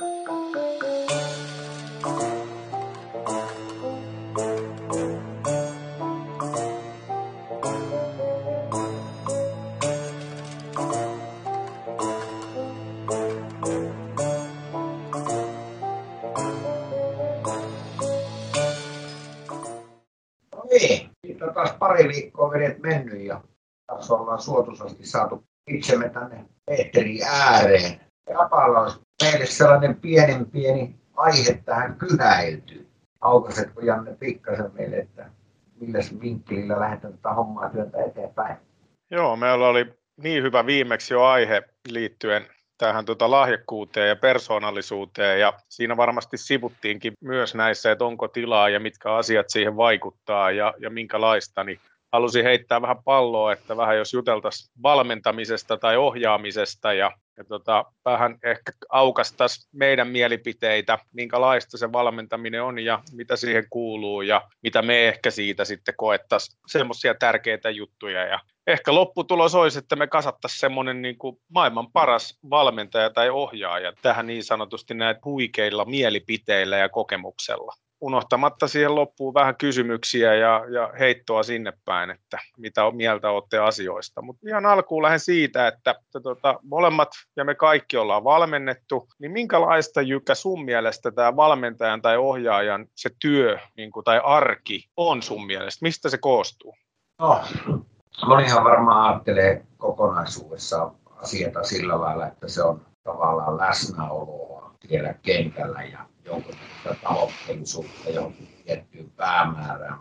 niin, siitä on taas pari viikkoa vedet mennyt ja taas ollaan suotuisasti saatu itsemme tänne Eetterin ääreen. Japalla olisi meille sellainen pienen pieni aihe tähän kyhäilty. Aukaisetko Janne pikkasen meille, että millä vinkkelillä lähdetään tätä hommaa työntä eteenpäin? Joo, meillä oli niin hyvä viimeksi jo aihe liittyen tähän tota lahjakkuuteen ja persoonallisuuteen ja siinä varmasti sivuttiinkin myös näissä, että onko tilaa ja mitkä asiat siihen vaikuttaa ja, ja minkälaista, niin halusin heittää vähän palloa, että vähän jos juteltaisiin valmentamisesta tai ohjaamisesta ja, ja tota, vähän ehkä aukastaisi meidän mielipiteitä, minkälaista se valmentaminen on ja mitä siihen kuuluu ja mitä me ehkä siitä sitten koettaisiin semmoisia tärkeitä juttuja. Ja ehkä lopputulos olisi, että me kasattaisiin semmoinen niin kuin maailman paras valmentaja tai ohjaaja tähän niin sanotusti näitä huikeilla mielipiteillä ja kokemuksella unohtamatta siihen loppuun vähän kysymyksiä ja, ja heittoa sinne päin, että mitä mieltä olette asioista. Mutta ihan alkuun lähden siitä, että, että tota, molemmat ja me kaikki ollaan valmennettu, niin minkälaista Jykkä sun mielestä tämä valmentajan tai ohjaajan se työ niin kuin, tai arki on sun mielestä? Mistä se koostuu? No, monihan varmaan ajattelee kokonaisuudessaan asioita sillä lailla, että se on tavallaan läsnäoloa siellä kentällä ja jonkun tavoitteellisuutta johonkin tiettyyn päämäärään.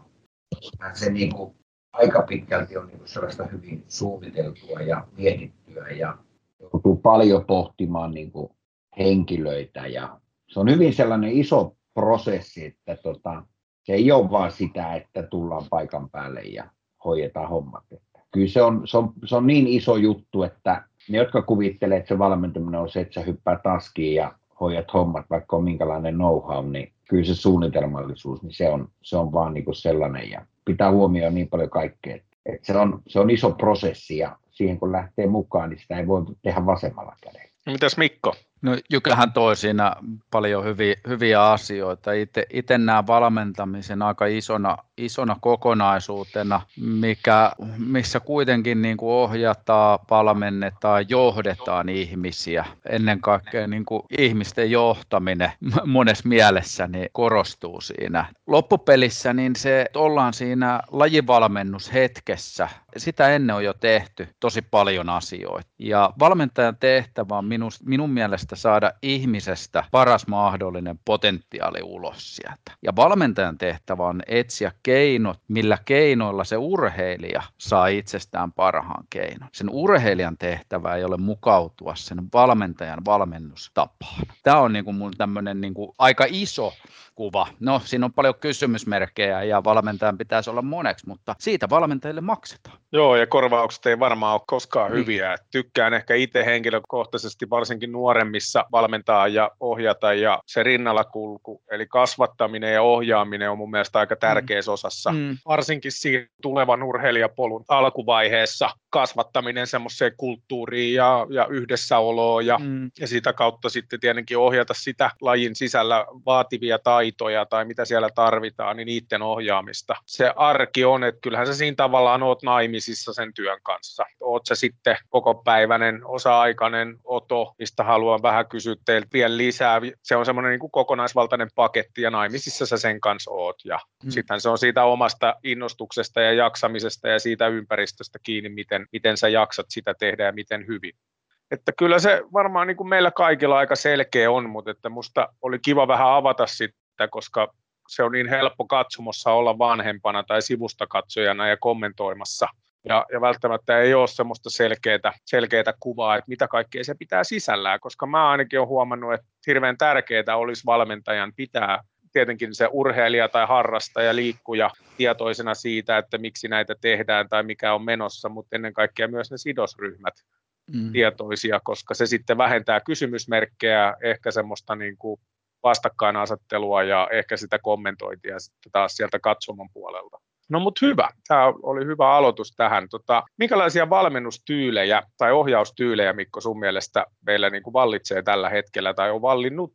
Se niin kuin aika pitkälti on niin kuin sellaista hyvin suunniteltua ja mietittyä ja joutuu paljon pohtimaan niin kuin henkilöitä ja se on hyvin sellainen iso prosessi, että tota, se ei ole vaan sitä, että tullaan paikan päälle ja hoidetaan hommat. Että kyllä se on, se, on, se on niin iso juttu, että ne, jotka kuvittelee, että se valmentuminen on se, että sä hyppää taskiin ja hoidat hommat, vaikka on minkälainen know-how, niin kyllä se suunnitelmallisuus, niin se on, se on vaan niin kuin sellainen ja pitää huomioida niin paljon kaikkea, että se on, se on iso prosessi ja siihen kun lähtee mukaan, niin sitä ei voi tehdä vasemmalla kädellä. Mitäs Mikko? No Jykähän toi siinä paljon hyviä, hyviä asioita. Itse näen valmentamisen aika isona, isona kokonaisuutena, mikä, missä kuitenkin niin kuin ohjataan, valmennetaan, johdetaan ihmisiä. Ennen kaikkea niin kuin ihmisten johtaminen monessa mielessä niin korostuu siinä. Loppupelissä niin se, ollaan siinä lajivalmennushetkessä, sitä ennen on jo tehty tosi paljon asioita. Ja valmentajan tehtävä on minun, minun mielestä että saada ihmisestä paras mahdollinen potentiaali ulos sieltä. Ja valmentajan tehtävä on etsiä keinot, millä keinoilla se urheilija saa itsestään parhaan keinon. Sen urheilijan tehtävä ei ole mukautua sen valmentajan valmennustapaan. Tämä on niin kuin mun tämmöinen niin kuin aika iso kuva. No, siinä on paljon kysymysmerkkejä ja valmentajan pitäisi olla moneksi, mutta siitä valmentajille maksetaan. Joo, ja korvaukset ei varmaan ole koskaan niin. hyviä. Tykkään ehkä itse henkilökohtaisesti varsinkin nuoremmissa valmentaa ja ohjata ja se rinnalla kulku, eli kasvattaminen ja ohjaaminen on mun mielestä aika tärkeässä mm. osassa. Mm. Varsinkin siinä tulevan urheilijapolun alkuvaiheessa kasvattaminen semmoiseen kulttuuriin ja, ja yhdessäoloon ja, mm. ja sitä kautta sitten tietenkin ohjata sitä lajin sisällä vaativia taitoja tai mitä siellä tarvitaan, niin niiden ohjaamista. Se arki on, että kyllähän sä siinä tavallaan oot naimisissa sen työn kanssa. Oot se sitten kokopäiväinen, osa-aikainen oto, mistä haluan vähän kysyä teiltä vielä lisää. Se on semmoinen niin kuin kokonaisvaltainen paketti ja naimisissa sä sen kanssa oot. Ja mm. sitten se on siitä omasta innostuksesta ja jaksamisesta ja siitä ympäristöstä kiinni, miten miten, sä jaksat sitä tehdä ja miten hyvin. Että kyllä se varmaan niin kuin meillä kaikilla aika selkeä on, mutta että musta oli kiva vähän avata sitä, koska se on niin helppo katsomossa olla vanhempana tai sivusta katsojana ja kommentoimassa. Ja, ja välttämättä ei ole semmoista selkeää, selkeää kuvaa, että mitä kaikkea se pitää sisällään, koska mä ainakin olen huomannut, että hirveän tärkeää olisi valmentajan pitää tietenkin se urheilija tai harrastaja, liikkuja tietoisena siitä, että miksi näitä tehdään tai mikä on menossa, mutta ennen kaikkea myös ne sidosryhmät mm. tietoisia, koska se sitten vähentää kysymysmerkkejä, ehkä semmoista niin kuin vastakkainasettelua ja ehkä sitä kommentointia sitten taas sieltä katsomon puolelta. No mutta hyvä. Tämä oli hyvä aloitus tähän. Tota, minkälaisia valmennustyylejä tai ohjaustyylejä, Mikko, sun mielestä meillä niin kuin vallitsee tällä hetkellä tai on vallinnut?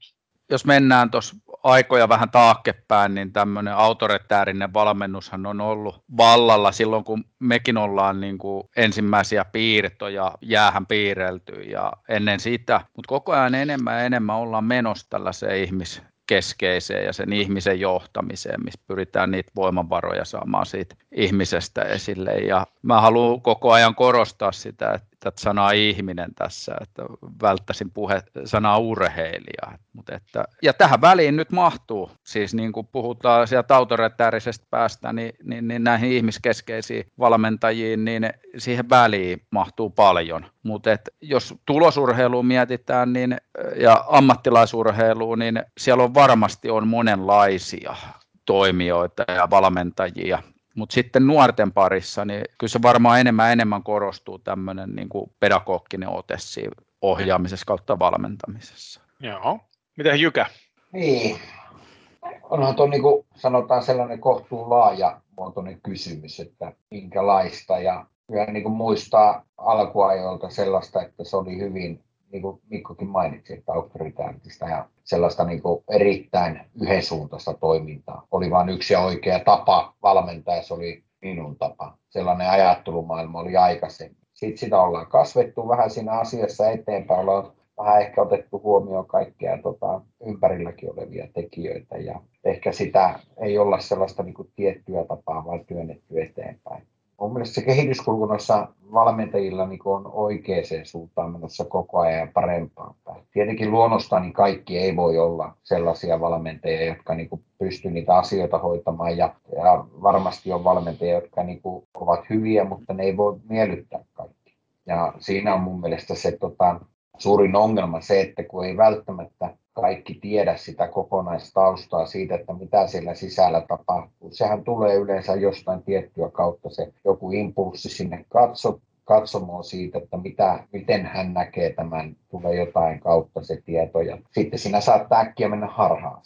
Jos mennään tuossa aikoja vähän taakkepäin, niin tämmöinen autoritäärinen valmennushan on ollut vallalla silloin, kun mekin ollaan niin kuin ensimmäisiä piirtoja jäähän piirrelty ja ennen sitä, mutta koko ajan enemmän ja enemmän ollaan menossa tällaiseen ihmis, keskeiseen ja sen ihmisen johtamiseen, missä pyritään niitä voimavaroja saamaan siitä ihmisestä esille. Ja mä haluan koko ajan korostaa sitä, että tätä sanaa ihminen tässä, että välttäisin puhe sanaa urheilija. Mutta että, ja tähän väliin nyt mahtuu, siis niin kuin puhutaan sieltä autoritäärisestä päästä, niin, niin, niin näihin ihmiskeskeisiin valmentajiin, niin siihen väliin mahtuu paljon. Mutta jos tulosurheiluun mietitään niin, ja ammattilaisurheiluun, niin siellä on varmasti on monenlaisia toimijoita ja valmentajia, mutta sitten nuorten parissa, niin kyllä se varmaan enemmän enemmän korostuu tämmöinen niin kuin pedagoginen ote siinä ohjaamisessa kautta valmentamisessa. Joo. Miten Jykä? Niin. Onhan tuo niin kuin sanotaan sellainen kohtuun laaja muotoinen kysymys, että minkälaista. Ja kyllä niin kuin muistaa alkuajoilta sellaista, että se oli hyvin niin kuin Mikkokin mainitsi, että auktoritaarista ja sellaista niin kuin erittäin yhdensuuntaista toimintaa. Oli vain yksi ja oikea tapa valmentaa, se oli minun tapa. Sellainen ajattelumaailma oli aikaisemmin. Sitten sitä ollaan kasvettu vähän siinä asiassa eteenpäin, ollaan vähän ehkä otettu huomioon kaikkea tota, ympärilläkin olevia tekijöitä ja ehkä sitä ei olla sellaista niin kuin tiettyä tapaa vaan työnnetty eteenpäin mun mielestä se kehityskulku noissa valmentajilla niin on oikeaan suuntaan menossa koko ajan parempaan päin. Tietenkin luonnostaan niin kaikki ei voi olla sellaisia valmentajia, jotka niin pystyy niitä asioita hoitamaan ja, ja varmasti on valmentajia, jotka niin ovat hyviä, mutta ne ei voi miellyttää kaikki. Ja siinä on mun mielestä se tota, suurin ongelma se, että kun ei välttämättä kaikki tiedä sitä kokonaistaustaa siitä, että mitä siellä sisällä tapahtuu. Sehän tulee yleensä jostain tiettyä kautta se joku impulssi sinne katso, katsomoon siitä, että mitä, miten hän näkee tämän, tulee jotain kautta se tieto ja sitten siinä saattaa äkkiä mennä harhaan.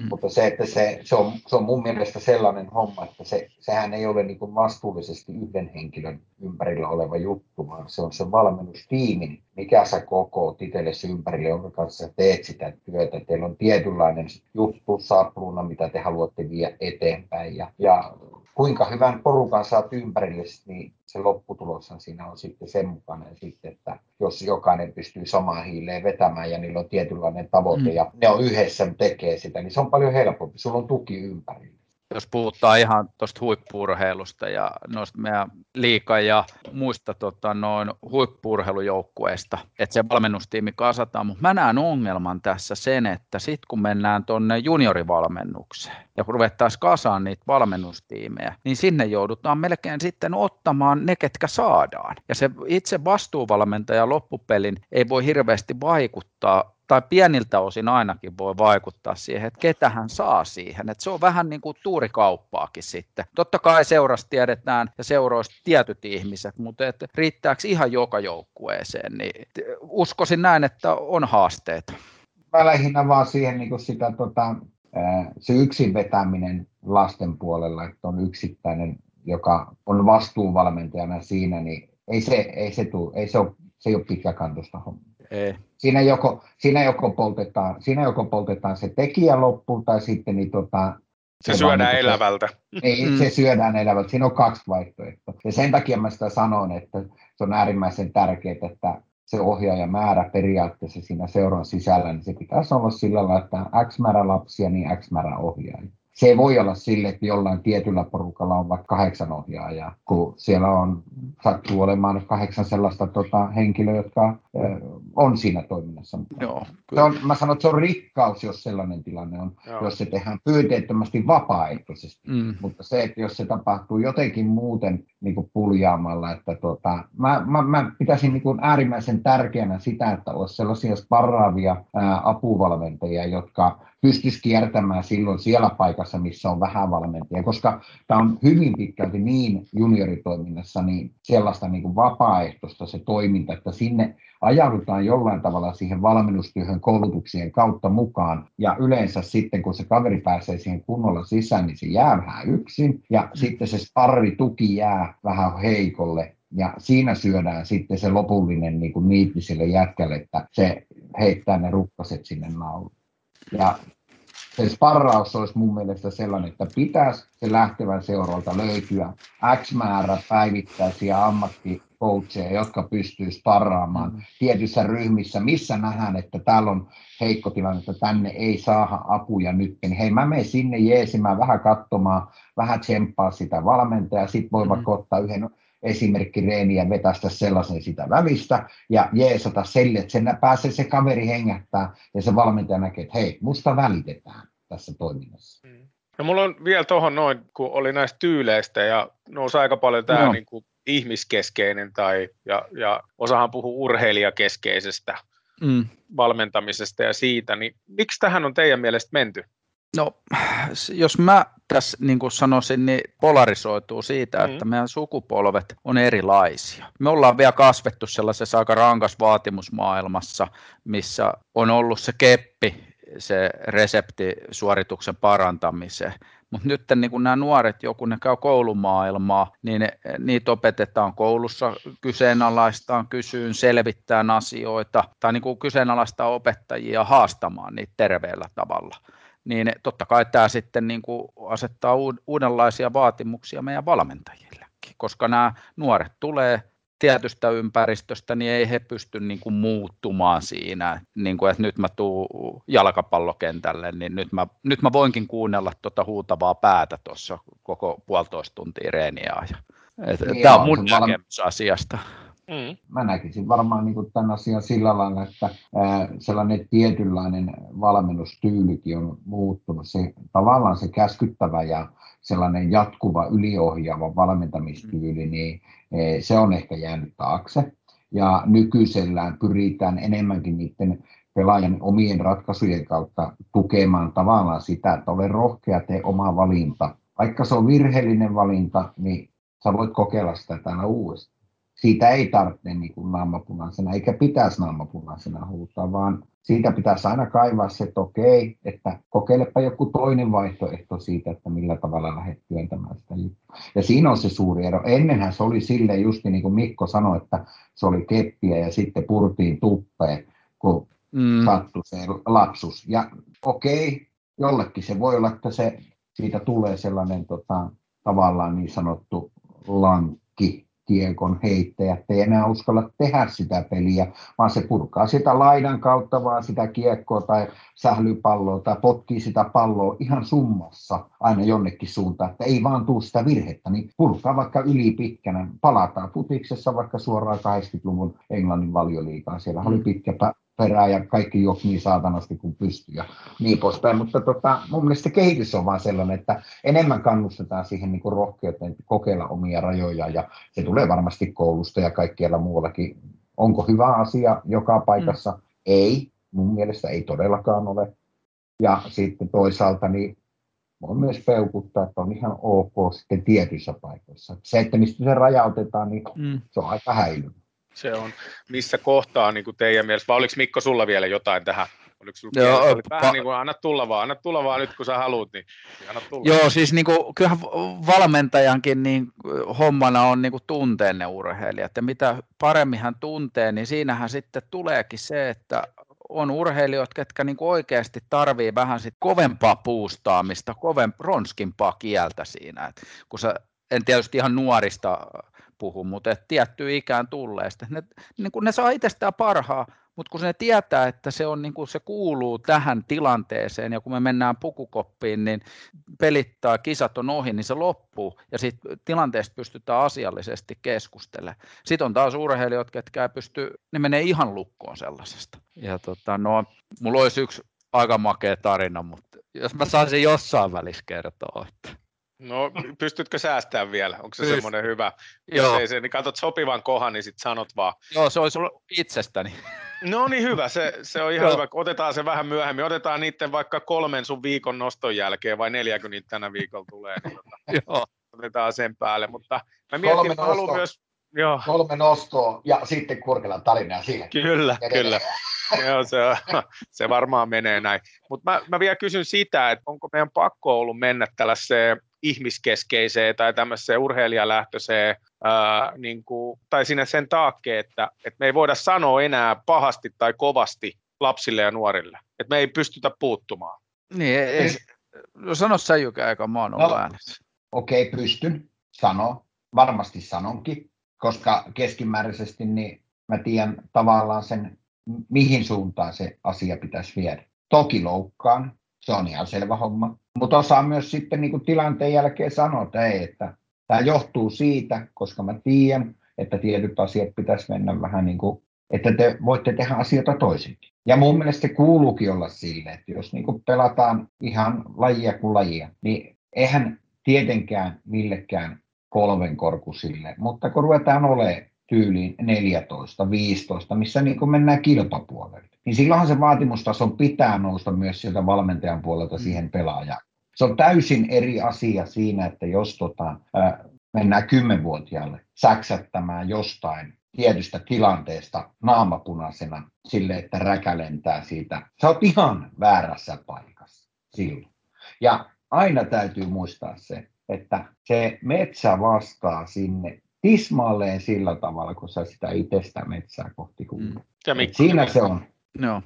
Mm. Mutta se, että se, se, on, se on mun mielestä sellainen homma, että se, sehän ei ole niin vastuullisesti yhden henkilön ympärillä oleva juttu, vaan se on se valmennustiimi, mikä sä koko itsellesi ympärille, jonka kanssa teet sitä työtä. Teillä on tietynlainen juttu, sapluna, mitä te haluatte viedä eteenpäin. Ja, ja kuinka hyvän porukan saat ympärille, niin se lopputuloshan siinä on sitten sen mukainen sitten, että jos jokainen pystyy samaan hiileen vetämään ja niillä on tietynlainen tavoite mm. ja ne on yhdessä tekee sitä, niin se on paljon helpompi. Sulla on tuki ympärillä jos puhutaan ihan tuosta huippurheilusta ja noista meidän liika ja muista tota, noin huippurheilujoukkueista, että se valmennustiimi kasataan, mutta mä näen ongelman tässä sen, että sitten kun mennään tuonne juniorivalmennukseen ja kun ruvettaisiin kasaan niitä valmennustiimejä, niin sinne joudutaan melkein sitten ottamaan ne, ketkä saadaan. Ja se itse vastuuvalmentaja loppupelin ei voi hirveästi vaikuttaa tai pieniltä osin ainakin voi vaikuttaa siihen, että ketä hän saa siihen. Että se on vähän niin kuin tuurikauppaakin sitten. Totta kai seurasta tiedetään ja seuroista tietyt ihmiset, mutta että riittääkö ihan joka joukkueeseen, niin uskoisin näin, että on haasteita. Mä lähinnä vaan siihen niin kuin sitä, tota, se yksin vetäminen lasten puolella, että on yksittäinen, joka on vastuunvalmentajana siinä, niin ei se, ei se, tuu, ei se, ole, se ei ole pitkäkantoista hommaa. Ei. Siinä, joko, siinä, joko poltetaan, siinä joko poltetaan se tekijä loppuun tai sitten niin tota, se, se syödään niin, elävältä. Ei, mm. se syödään elävältä. Siinä on kaksi vaihtoehtoa. Ja sen takia mä sitä sanon, että se on äärimmäisen tärkeää, että se ohjaajamäärä periaatteessa siinä seuran sisällä, niin se pitäisi olla sillä lailla, että X määrä lapsia, niin X määrä ohjaajia se ei voi olla sille, että jollain tietyllä porukalla on vaikka kahdeksan ohjaajaa, kun siellä on, sattuu olemaan kahdeksan sellaista tota, henkilöä, jotka äh, on siinä toiminnassa. Joo, se on, mä sanon, että se on rikkaus, jos sellainen tilanne on, Joo. jos se tehdään pyyteettömästi vapaaehtoisesti. Mm. Mutta se, että jos se tapahtuu jotenkin muuten niin kuin puljaamalla, että tota, mä, mä, mä pitäisin niin kuin äärimmäisen tärkeänä sitä, että olisi sellaisia sparraavia ää, apuvalmentajia, jotka pystyisi kiertämään silloin siellä paikassa, missä on vähän valmentajia, koska tämä on hyvin pitkälti niin junioritoiminnassa niin sellaista niin kuin vapaaehtoista se toiminta, että sinne ajaudutaan jollain tavalla siihen valmennustyöhön koulutuksien kautta mukaan, ja yleensä sitten, kun se kaveri pääsee siihen kunnolla sisään, niin se jää vähän yksin, ja mm. sitten se tuki jää vähän heikolle, ja siinä syödään sitten se lopullinen niin kuin niitti sille jätkälle, että se heittää ne rukkaset sinne nauluun. Ja se sparraus olisi mun mielestä sellainen, että pitäisi se lähtevän seuralta löytyä X määrä päivittäisiä ammattikoutseja, jotka pystyy sparraamaan mm. tietyissä ryhmissä, missä nähdään, että täällä on heikko tilanne, että tänne ei saa apuja nyt, niin hei mä menen sinne jeesimään, vähän katsomaan, vähän tsemppaa sitä valmentajaa, sit voi mm. vaikka ottaa yhden esimerkkireeniä vetästä sellaisen sitä välistä ja jeesata sille, että sen pääsee se kaveri hengättää ja se valmentaja näkee, että hei, musta välitetään tässä toiminnassa. Mm. No mulla on vielä tuohon noin, kun oli näistä tyyleistä ja nousi aika paljon tämä no. niin kuin ihmiskeskeinen tai, ja, ja osahan puhuu urheilijakeskeisestä mm. valmentamisesta ja siitä, niin miksi tähän on teidän mielestä menty? No, jos mä tässä niin kuin sanoisin, niin polarisoituu siitä, mm. että meidän sukupolvet on erilaisia. Me ollaan vielä kasvettu sellaisessa aika rankas vaatimusmaailmassa, missä on ollut se keppi, se resepti suorituksen parantamiseen. Mutta nyt niin kun nämä nuoret, joku ne käy koulumaailmaa, niin ne, niitä opetetaan koulussa kyseenalaistaan, kysyyn, selvittämään asioita tai niin kuin kyseenalaistaa opettajia haastamaan niitä terveellä tavalla niin totta kai tämä sitten niin kuin asettaa uudenlaisia vaatimuksia meidän valmentajillekin, koska nämä nuoret tulee tietystä ympäristöstä, niin ei he pysty niin kuin muuttumaan siinä, niin kuin, että nyt mä tuun jalkapallokentälle, niin nyt mä, nyt mä voinkin kuunnella tuota huutavaa päätä tuossa koko puolitoista tuntia reeniä. Tämä on mun näkemys asiasta. Mm. Mä näkisin varmaan niin kuin tämän asian sillä lailla, että sellainen tietynlainen valmennustyylikin on muuttunut. Se, tavallaan se käskyttävä ja sellainen jatkuva yliohjaava valmentamistyyli, mm. niin e, se on ehkä jäänyt taakse. Ja nykyisellään pyritään enemmänkin niiden pelaajan omien ratkaisujen kautta tukemaan tavallaan sitä, että ole rohkea, tee oma valinta. Vaikka se on virheellinen valinta, niin sä voit kokeilla sitä täällä uudestaan siitä ei tarvitse niin kuin naamapunaisena, eikä pitäisi naamapunaisena huutaa, vaan siitä pitäisi aina kaivaa se, että okei, että kokeilepa joku toinen vaihtoehto siitä, että millä tavalla lähdet työntämään sitä juttua. Ja siinä on se suuri ero. Ennenhän se oli silleen just niin kuin Mikko sanoi, että se oli keppiä ja sitten purtiin tuppeen, kun mm. sattui se lapsus. Ja okei, jollekin se voi olla, että se, siitä tulee sellainen tota, tavallaan niin sanottu lankki, kiekon heittäjät ei enää uskalla tehdä sitä peliä, vaan se purkaa sitä laidan kautta vaan sitä kiekkoa tai sählypalloa tai potkii sitä palloa ihan summassa aina jonnekin suuntaan, että ei vaan tuu sitä virhettä, niin purkaa vaikka yli pitkänä. Palataan futiksessa vaikka suoraan 80-luvun Englannin valioliikaan. Siellä oli mm. pitkä perää ja kaikki juoksi niin saatanasti kuin pystyy ja niin poispäin. Mutta tota, mun mielestä kehitys on vaan sellainen, että enemmän kannustetaan siihen niin kuin rohkeuteen kokeilla omia rajoja ja se tulee varmasti koulusta ja kaikkialla muuallakin. Onko hyvä asia joka paikassa? Mm. Ei, mun mielestä ei todellakaan ole. Ja sitten toisaalta niin voi myös peukuttaa, että on ihan ok sitten tietyissä paikoissa. Se, että mistä se rajautetaan, niin mm. se on aika häilyvä se on, missä kohtaa niin kuin teidän mielestä, vai oliko Mikko sulla vielä jotain tähän? Oliko sulla Joo, oli vähän pa- niin kuin, anna tulla vaan, anna tulla vaan nyt kun sä haluat, niin anna tulla. Joo, siis niin kuin, kyllähän valmentajankin niin, hommana on niin kuin tuntea ne urheilijat, ja mitä paremmin hän tuntee, niin siinähän sitten tuleekin se, että on urheilijoita, ketkä niin kuin oikeasti tarvii vähän sit kovempaa puustaamista, koven, ronskimpaa kieltä siinä. Et kun sä, en tietysti ihan nuorista puhu, mutta et tiettyyn ikään tulleesta. Ne, niin kun ne saa itsestään parhaa, mutta kun ne tietää, että se, on, niin kuin se kuuluu tähän tilanteeseen, ja kun me mennään pukukoppiin, niin pelit tai kisat on ohi, niin se loppuu, ja siitä tilanteesta pystytään asiallisesti keskustelemaan. Sitten on taas urheilijat, ketkä ei pysty, ne menee ihan lukkoon sellaisesta. Ja tota, no, mulla olisi yksi aika makea tarina, mutta jos mä saisin jossain välissä kertoa, että No, pystytkö säästämään vielä? Onko se Pyst- semmoinen hyvä? Joo. Jos ei se, niin katsot sopivan kohan, niin sitten sanot vaan. Joo, se olisi itsestäni. No niin hyvä, se, se on ihan hyvä. Otetaan se vähän myöhemmin. Otetaan niiden vaikka kolmen sun viikon noston jälkeen, vai neljäkö niitä tänä viikolla tulee. Niin tota, Joo. Otetaan sen päälle, mutta mä mietin, Kolme että haluan nostoa. myös... Joo, Kolme nostoa ja sitten Kurkelan tarina siinä. kyllä, Edelleen. kyllä. Joo, se, se varmaan menee näin. Mutta mä, mä vielä kysyn sitä, että onko meidän pakko ollut mennä tällaiseen ihmiskeskeiseen tai tämmöiseen urheilijalähtöiseen, ää, niin kuin, tai sinne sen taakke, että, että me ei voida sanoa enää pahasti tai kovasti lapsille ja nuorille. Että me ei pystytä puuttumaan. Niin, ei, ei, no sano sä Jykä, eikä mä oon ollut No. äänessä. Okei, pystyn sanoa. Varmasti sanonkin, koska keskimääräisesti niin mä tiedän tavallaan sen, mihin suuntaan se asia pitäisi viedä. Toki loukkaan, se on ihan selvä homma. Mutta osaa myös sitten niin kuin tilanteen jälkeen sanoa, että ei, että tämä johtuu siitä, koska mä tiedän, että tietyt asiat pitäisi mennä vähän niin kuin, että te voitte tehdä asioita toisinkin. Ja mun mielestä se kuuluukin olla siinä, että jos niin kuin pelataan ihan lajia kuin lajia, niin eihän tietenkään millekään kolmenkorkuisille, mutta kun ruvetaan olemaan tyyliin 14, 15, missä niin kuin mennään kilpapuolelle, niin silloinhan se vaatimustason pitää nousta myös sieltä valmentajan puolelta siihen pelaajaan. Se on täysin eri asia siinä, että jos tota, ää, mennään kymmenvuotiaalle säksättämään jostain tietystä tilanteesta naamapunaisena sille, että räkä lentää siitä. Sä oot ihan väärässä paikassa silloin. Ja aina täytyy muistaa se, että se metsä vastaa sinne tismalleen sillä tavalla, kun sä sitä itsestä metsää kohti. Ja Et Mikko, Siinä se on. Joo.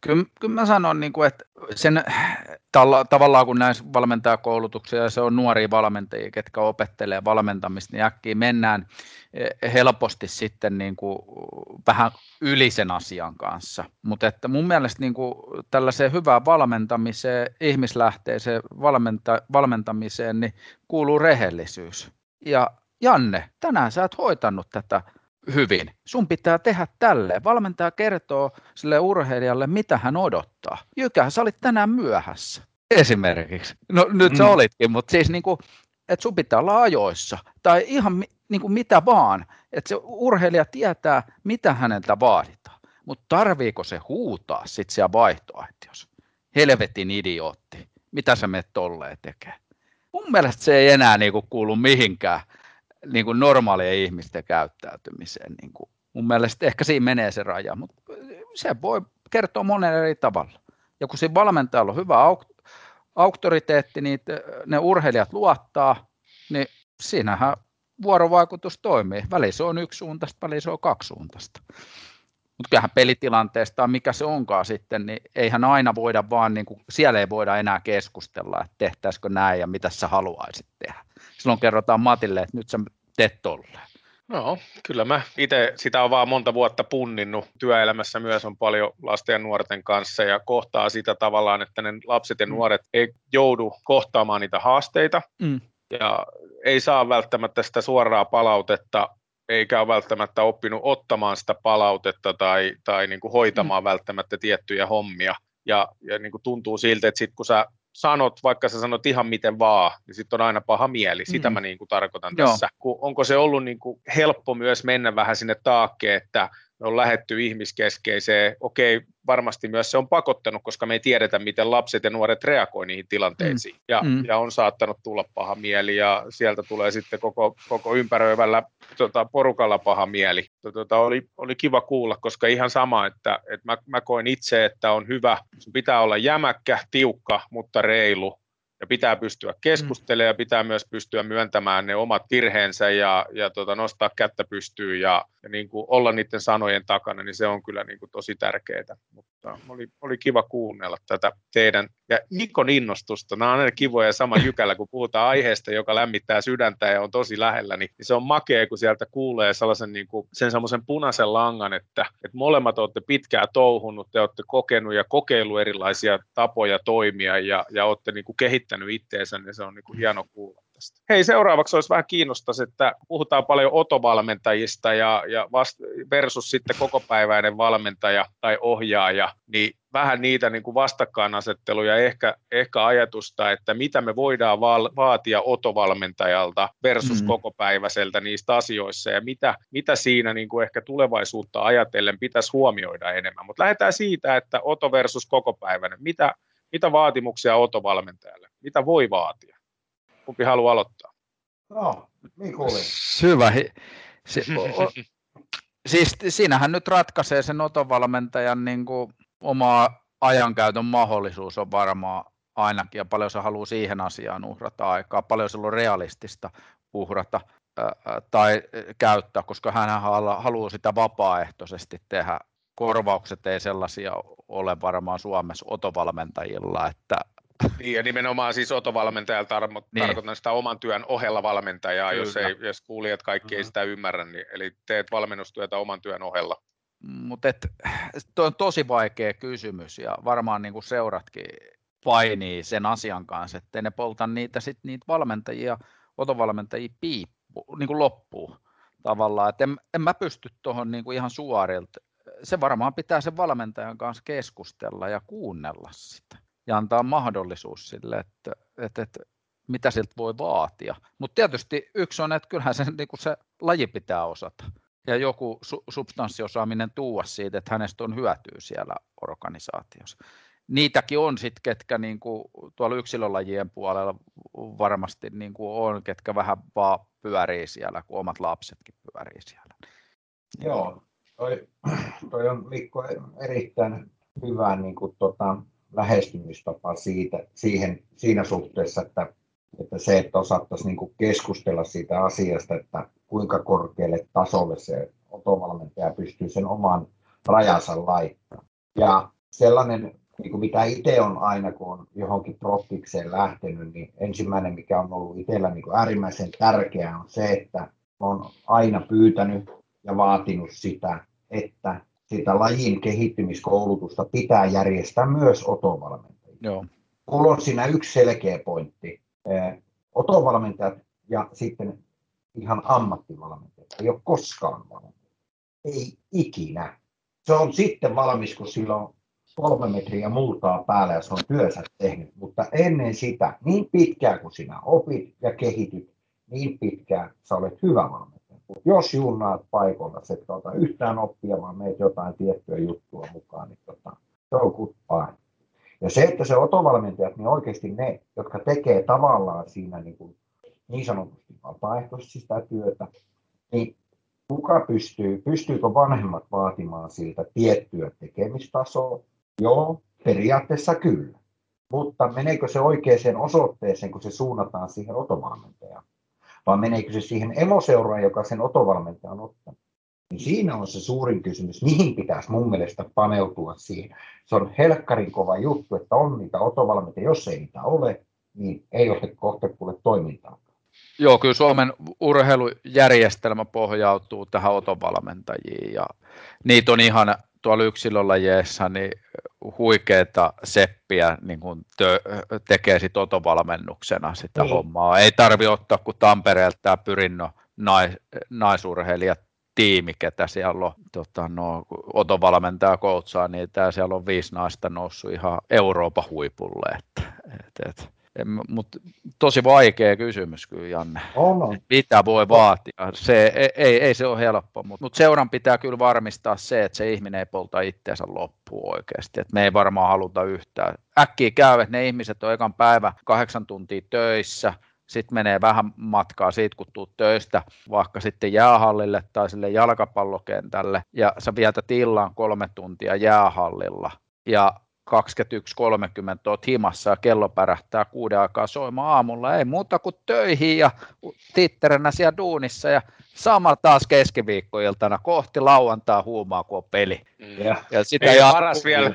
Kyllä, kyllä mä sanon, niin kuin, että sen, talla, tavallaan kun näissä valmentajakoulutuksia, se on nuoria valmentajia, ketkä opettelee valmentamista, niin äkkiä mennään eh, helposti sitten niin kuin vähän yli sen asian kanssa. Mutta että mun mielestä niin kuin tällaiseen hyvään valmentamiseen, ihmislähteeseen valmenta, valmentamiseen, niin kuuluu rehellisyys. Ja Janne, tänään sä et hoitanut tätä hyvin. Sun pitää tehdä tälleen. Valmentaja kertoo sille urheilijalle, mitä hän odottaa. Jykä, sä olit tänään myöhässä. Esimerkiksi. No nyt sä Mm. olitkin, mutta siis niin kuin, että sun pitää olla ajoissa. Tai ihan niin kuin mitä vaan. Että se urheilija tietää, mitä häneltä vaaditaan. Mutta tarviiko se huutaa sitten siellä vaihtoaitiossa? Helvetin idiootti. Mitä sä menet tolleen tekee? Mun mielestä se ei enää niin kuin kuulu mihinkään niin kuin normaalien ihmisten käyttäytymiseen. Niin kuin. Mun mielestä ehkä siinä menee se raja, mutta se voi kertoa monen eri tavalla. Ja kun siinä valmentajalla on hyvä auk- auktoriteetti, niin ne urheilijat luottaa, niin siinähän vuorovaikutus toimii. Väli se on yksi suuntaista, väli se on kaksi suuntaista. Mutta kyllähän pelitilanteesta, mikä se onkaan sitten, niin eihän aina voida vaan, niin kuin, siellä ei voida enää keskustella, että tehtäisikö näin ja mitä sä haluaisit tehdä. Silloin kerrotaan Matille, että nyt sä teet tolleen. No, kyllä mä itse sitä on vaan monta vuotta punninnut. Työelämässä myös on paljon lasten ja nuorten kanssa ja kohtaa sitä tavallaan, että ne lapset ja Mm. nuoret ei joudu kohtaamaan niitä haasteita Mm. ja ei saa välttämättä sitä suoraa palautetta eikä ole välttämättä oppinut ottamaan sitä palautetta tai, tai niin kuin hoitamaan mm. välttämättä tiettyjä hommia. Ja, ja niin kuin tuntuu siltä, että sit kun sä sanot, vaikka sä sanot ihan miten vaan, niin sitten on aina paha mieli. Sitä Mm. mä niin kuin tarkoitan Joo. tässä. Kun, onko se ollut niin kuin helppo myös mennä vähän sinne taakkeen, että me on lähetty ihmiskeskeiseen. Okei, varmasti myös se on pakottanut, koska me ei tiedetä, miten lapset ja nuoret reagoi niihin tilanteisiin. Ja, Mm. ja on saattanut tulla paha mieli ja sieltä tulee sitten koko, koko ympäröivällä tota, porukalla paha mieli. Tota, oli, oli kiva kuulla, koska ihan sama, että, että mä, mä koen itse, että on hyvä, sun pitää olla jämäkkä, tiukka, mutta reilu. Ja pitää pystyä keskustelemaan ja pitää myös pystyä myöntämään ne omat virheensä ja, ja tota, nostaa kättä pystyyn ja, ja niin kuin olla niiden sanojen takana, niin se on kyllä niin kuin tosi tärkeää. Mutta oli, oli kiva kuunnella tätä teidän ja Nikon innostusta. Nämä on aina kivoja sama jykällä, kun puhutaan aiheesta, joka lämmittää sydäntä ja on tosi lähellä, niin se on makea, kun sieltä kuulee sellaisen niin kuin, sen semmoisen punaisen langan, että, että molemmat olette pitkään touhunut, te olette kokenut ja kokeillut erilaisia tapoja toimia ja, ja olette niin kuin kehittänyt itteensä, niin se on niin kuin hieno kuulla. tästä. Hei, seuraavaksi olisi vähän kiinnostaisi, että puhutaan paljon otovalmentajista ja, ja vast, versus sitten kokopäiväinen valmentaja tai ohjaaja, niin vähän niitä niin kuin vastakkainasetteluja, ehkä, ehkä ajatusta, että mitä me voidaan vaatia otovalmentajalta versus mm. kokopäiväiseltä niistä asioissa ja mitä, mitä siinä niin kuin ehkä tulevaisuutta ajatellen pitäisi huomioida enemmän. Mutta lähdetään siitä, että oto versus kokopäiväinen. Mitä, mitä vaatimuksia otovalmentajalle? Mitä voi vaatia? Kumpi haluaa aloittaa? No, Mikuli. Hyvä. Si- o- siis siinähän nyt ratkaisee sen otovalmentajan niin kuin oma ajankäytön mahdollisuus on varmaan ainakin, ja paljon se haluaa siihen asiaan uhrata aikaa, paljon se on realistista uhrata ää, tai käyttää, koska hän haluaa sitä vapaaehtoisesti tehdä. Korvaukset ei sellaisia ole varmaan Suomessa otovalmentajilla, että niin, ja nimenomaan siis otovalmentajalla tar- niin. tarkoitan sitä oman työn ohella valmentajaa, Kyllä. jos, ei, jos kuulijat kaikki mm-hmm. ei sitä ymmärrä, niin, eli teet valmennustyötä oman työn ohella. Mutta tuo on tosi vaikea kysymys ja varmaan niin kuin seuratkin painii sen asian kanssa, että ne polta niitä, sit, niitä valmentajia, otovalmentajia piippu, niin kuin loppuu tavallaan. Et en, en mä pysty tuohon niin kuin ihan suorilta. Se varmaan pitää sen valmentajan kanssa keskustella ja kuunnella sitä ja antaa mahdollisuus sille, että, että, että mitä siltä voi vaatia. Mutta tietysti yksi on, että kyllähän se, niin se laji pitää osata ja joku su- substanssiosaaminen tuua siitä, että hänestä on hyötyä siellä organisaatiossa. Niitäkin on sitten, ketkä niin kuin, tuolla yksilölajien puolella varmasti niin kuin on, ketkä vähän vaan pyörii siellä, kun omat lapsetkin pyörii siellä. Joo, toi, toi on Mikko erittäin hyvä niin kuin, tota, lähestymistapa siitä, siihen, siinä suhteessa, että, että se, että osattaisiin niin keskustella siitä asiasta, että kuinka korkealle tasolle se otovalmentaja pystyy sen oman rajansa laittamaan. Ja sellainen, niin kuin mitä itse on aina, kun on johonkin prottikseen lähtenyt, niin ensimmäinen, mikä on ollut itsellä niin kuin äärimmäisen tärkeää, on se, että on aina pyytänyt ja vaatinut sitä, että sitä lajin kehittymiskoulutusta pitää järjestää myös otovalmentajille. Joo. Mulla on siinä yksi selkeä pointti. Otovalmentajat ja sitten ihan ammattivalmentaja. Ei ole koskaan valmentaja. Ei ikinä. Se on sitten valmis, kun sillä on kolme metriä multaa päällä ja se on työnsä tehnyt. Mutta ennen sitä, niin pitkään kuin sinä opit ja kehityt, niin pitkään sä olet hyvä valmentaja. Mutta jos junnaat paikalla, se et yhtään oppia, vaan meet jotain tiettyä juttua mukaan, niin tota, se on goodbye. Ja se, että se otovalmentajat, niin oikeasti ne, jotka tekee tavallaan siinä niin kuin niin sanotusti vapaaehtoisesti sitä työtä, niin kuka pystyy, pystyykö vanhemmat vaatimaan siltä tiettyä tekemistasoa? Joo, periaatteessa kyllä. Mutta meneekö se oikeaan osoitteeseen, kun se suunnataan siihen otovalmentajaan? Vai meneekö se siihen emoseuraan, joka sen otovalmentajan on ottanut? Niin siinä on se suurin kysymys, mihin pitäisi mun mielestä paneutua siihen. Se on helkkarin kova juttu, että on niitä otovalmentajia. Jos ei niitä ole, niin ei ole kohta kuule toimintaa. Joo, kyllä Suomen urheilujärjestelmä pohjautuu tähän otovalmentajiin ja niitä on ihan tuolla yksilölajeissa niin huikeita seppiä niin kun tö, tekee sit otovalmennuksena sitä mm. hommaa. Ei tarvi ottaa kuin Tampereelta tämä Pyrinno nais, naisurheilijat tiimi, ketä siellä on tota, no, otovalmentaja koutsaa, niin tää siellä on viisi naista noussut ihan Euroopan huipulle. Että, et, et mutta tosi vaikea kysymys kyllä, Janne. On, on. Mitä voi vaatia? Se, ei, ei, ei se ole helppo, mutta mut seuran pitää kyllä varmistaa se, että se ihminen ei polta itseensä loppuun oikeasti. Et me ei varmaan haluta yhtään. Äkkiä käy, että ne ihmiset on ekan päivä kahdeksan tuntia töissä, sitten menee vähän matkaa siitä, kun tuut töistä, vaikka sitten jäähallille tai sille jalkapallokentälle, ja sä vietät illan kolme tuntia jäähallilla, ja 21.30 oot himassa ja kello pärähtää kuuden aikaa soimaan aamulla, ei muuta kuin töihin ja titterenä siellä duunissa ja sama taas keskiviikkoiltana kohti lauantaa huumaa, kun on peli. Mm. Ja, ja sitä ei paras vielä,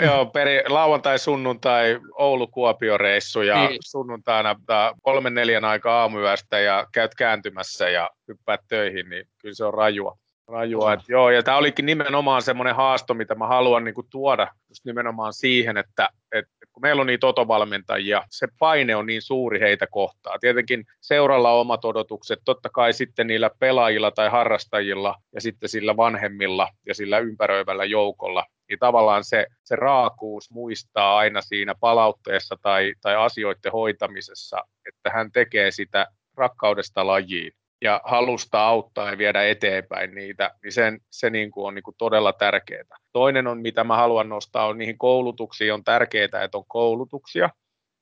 Joo, peri, lauantai, sunnuntai, Oulu-Kuopio-reissu ja niin. sunnuntaina kolmen neljän aika aamuyöstä ja käyt kääntymässä ja hyppäät töihin, niin kyllä se on rajua. Rajua, että joo, ja tämä olikin nimenomaan semmoinen haasto, mitä mä haluan niin kuin tuoda just nimenomaan siihen, että, että kun meillä on niitä otovalmentajia, se paine on niin suuri heitä kohtaa. Tietenkin seuralla on omat odotukset, totta kai sitten niillä pelaajilla tai harrastajilla ja sitten sillä vanhemmilla ja sillä ympäröivällä joukolla, niin tavallaan se, se raakuus muistaa aina siinä palautteessa tai, tai asioiden hoitamisessa, että hän tekee sitä rakkaudesta lajiin ja halusta auttaa ja viedä eteenpäin niitä, niin sen, se niin kuin on niin kuin todella tärkeää. Toinen on, mitä mä haluan nostaa, on niihin koulutuksiin on tärkeää, että on koulutuksia.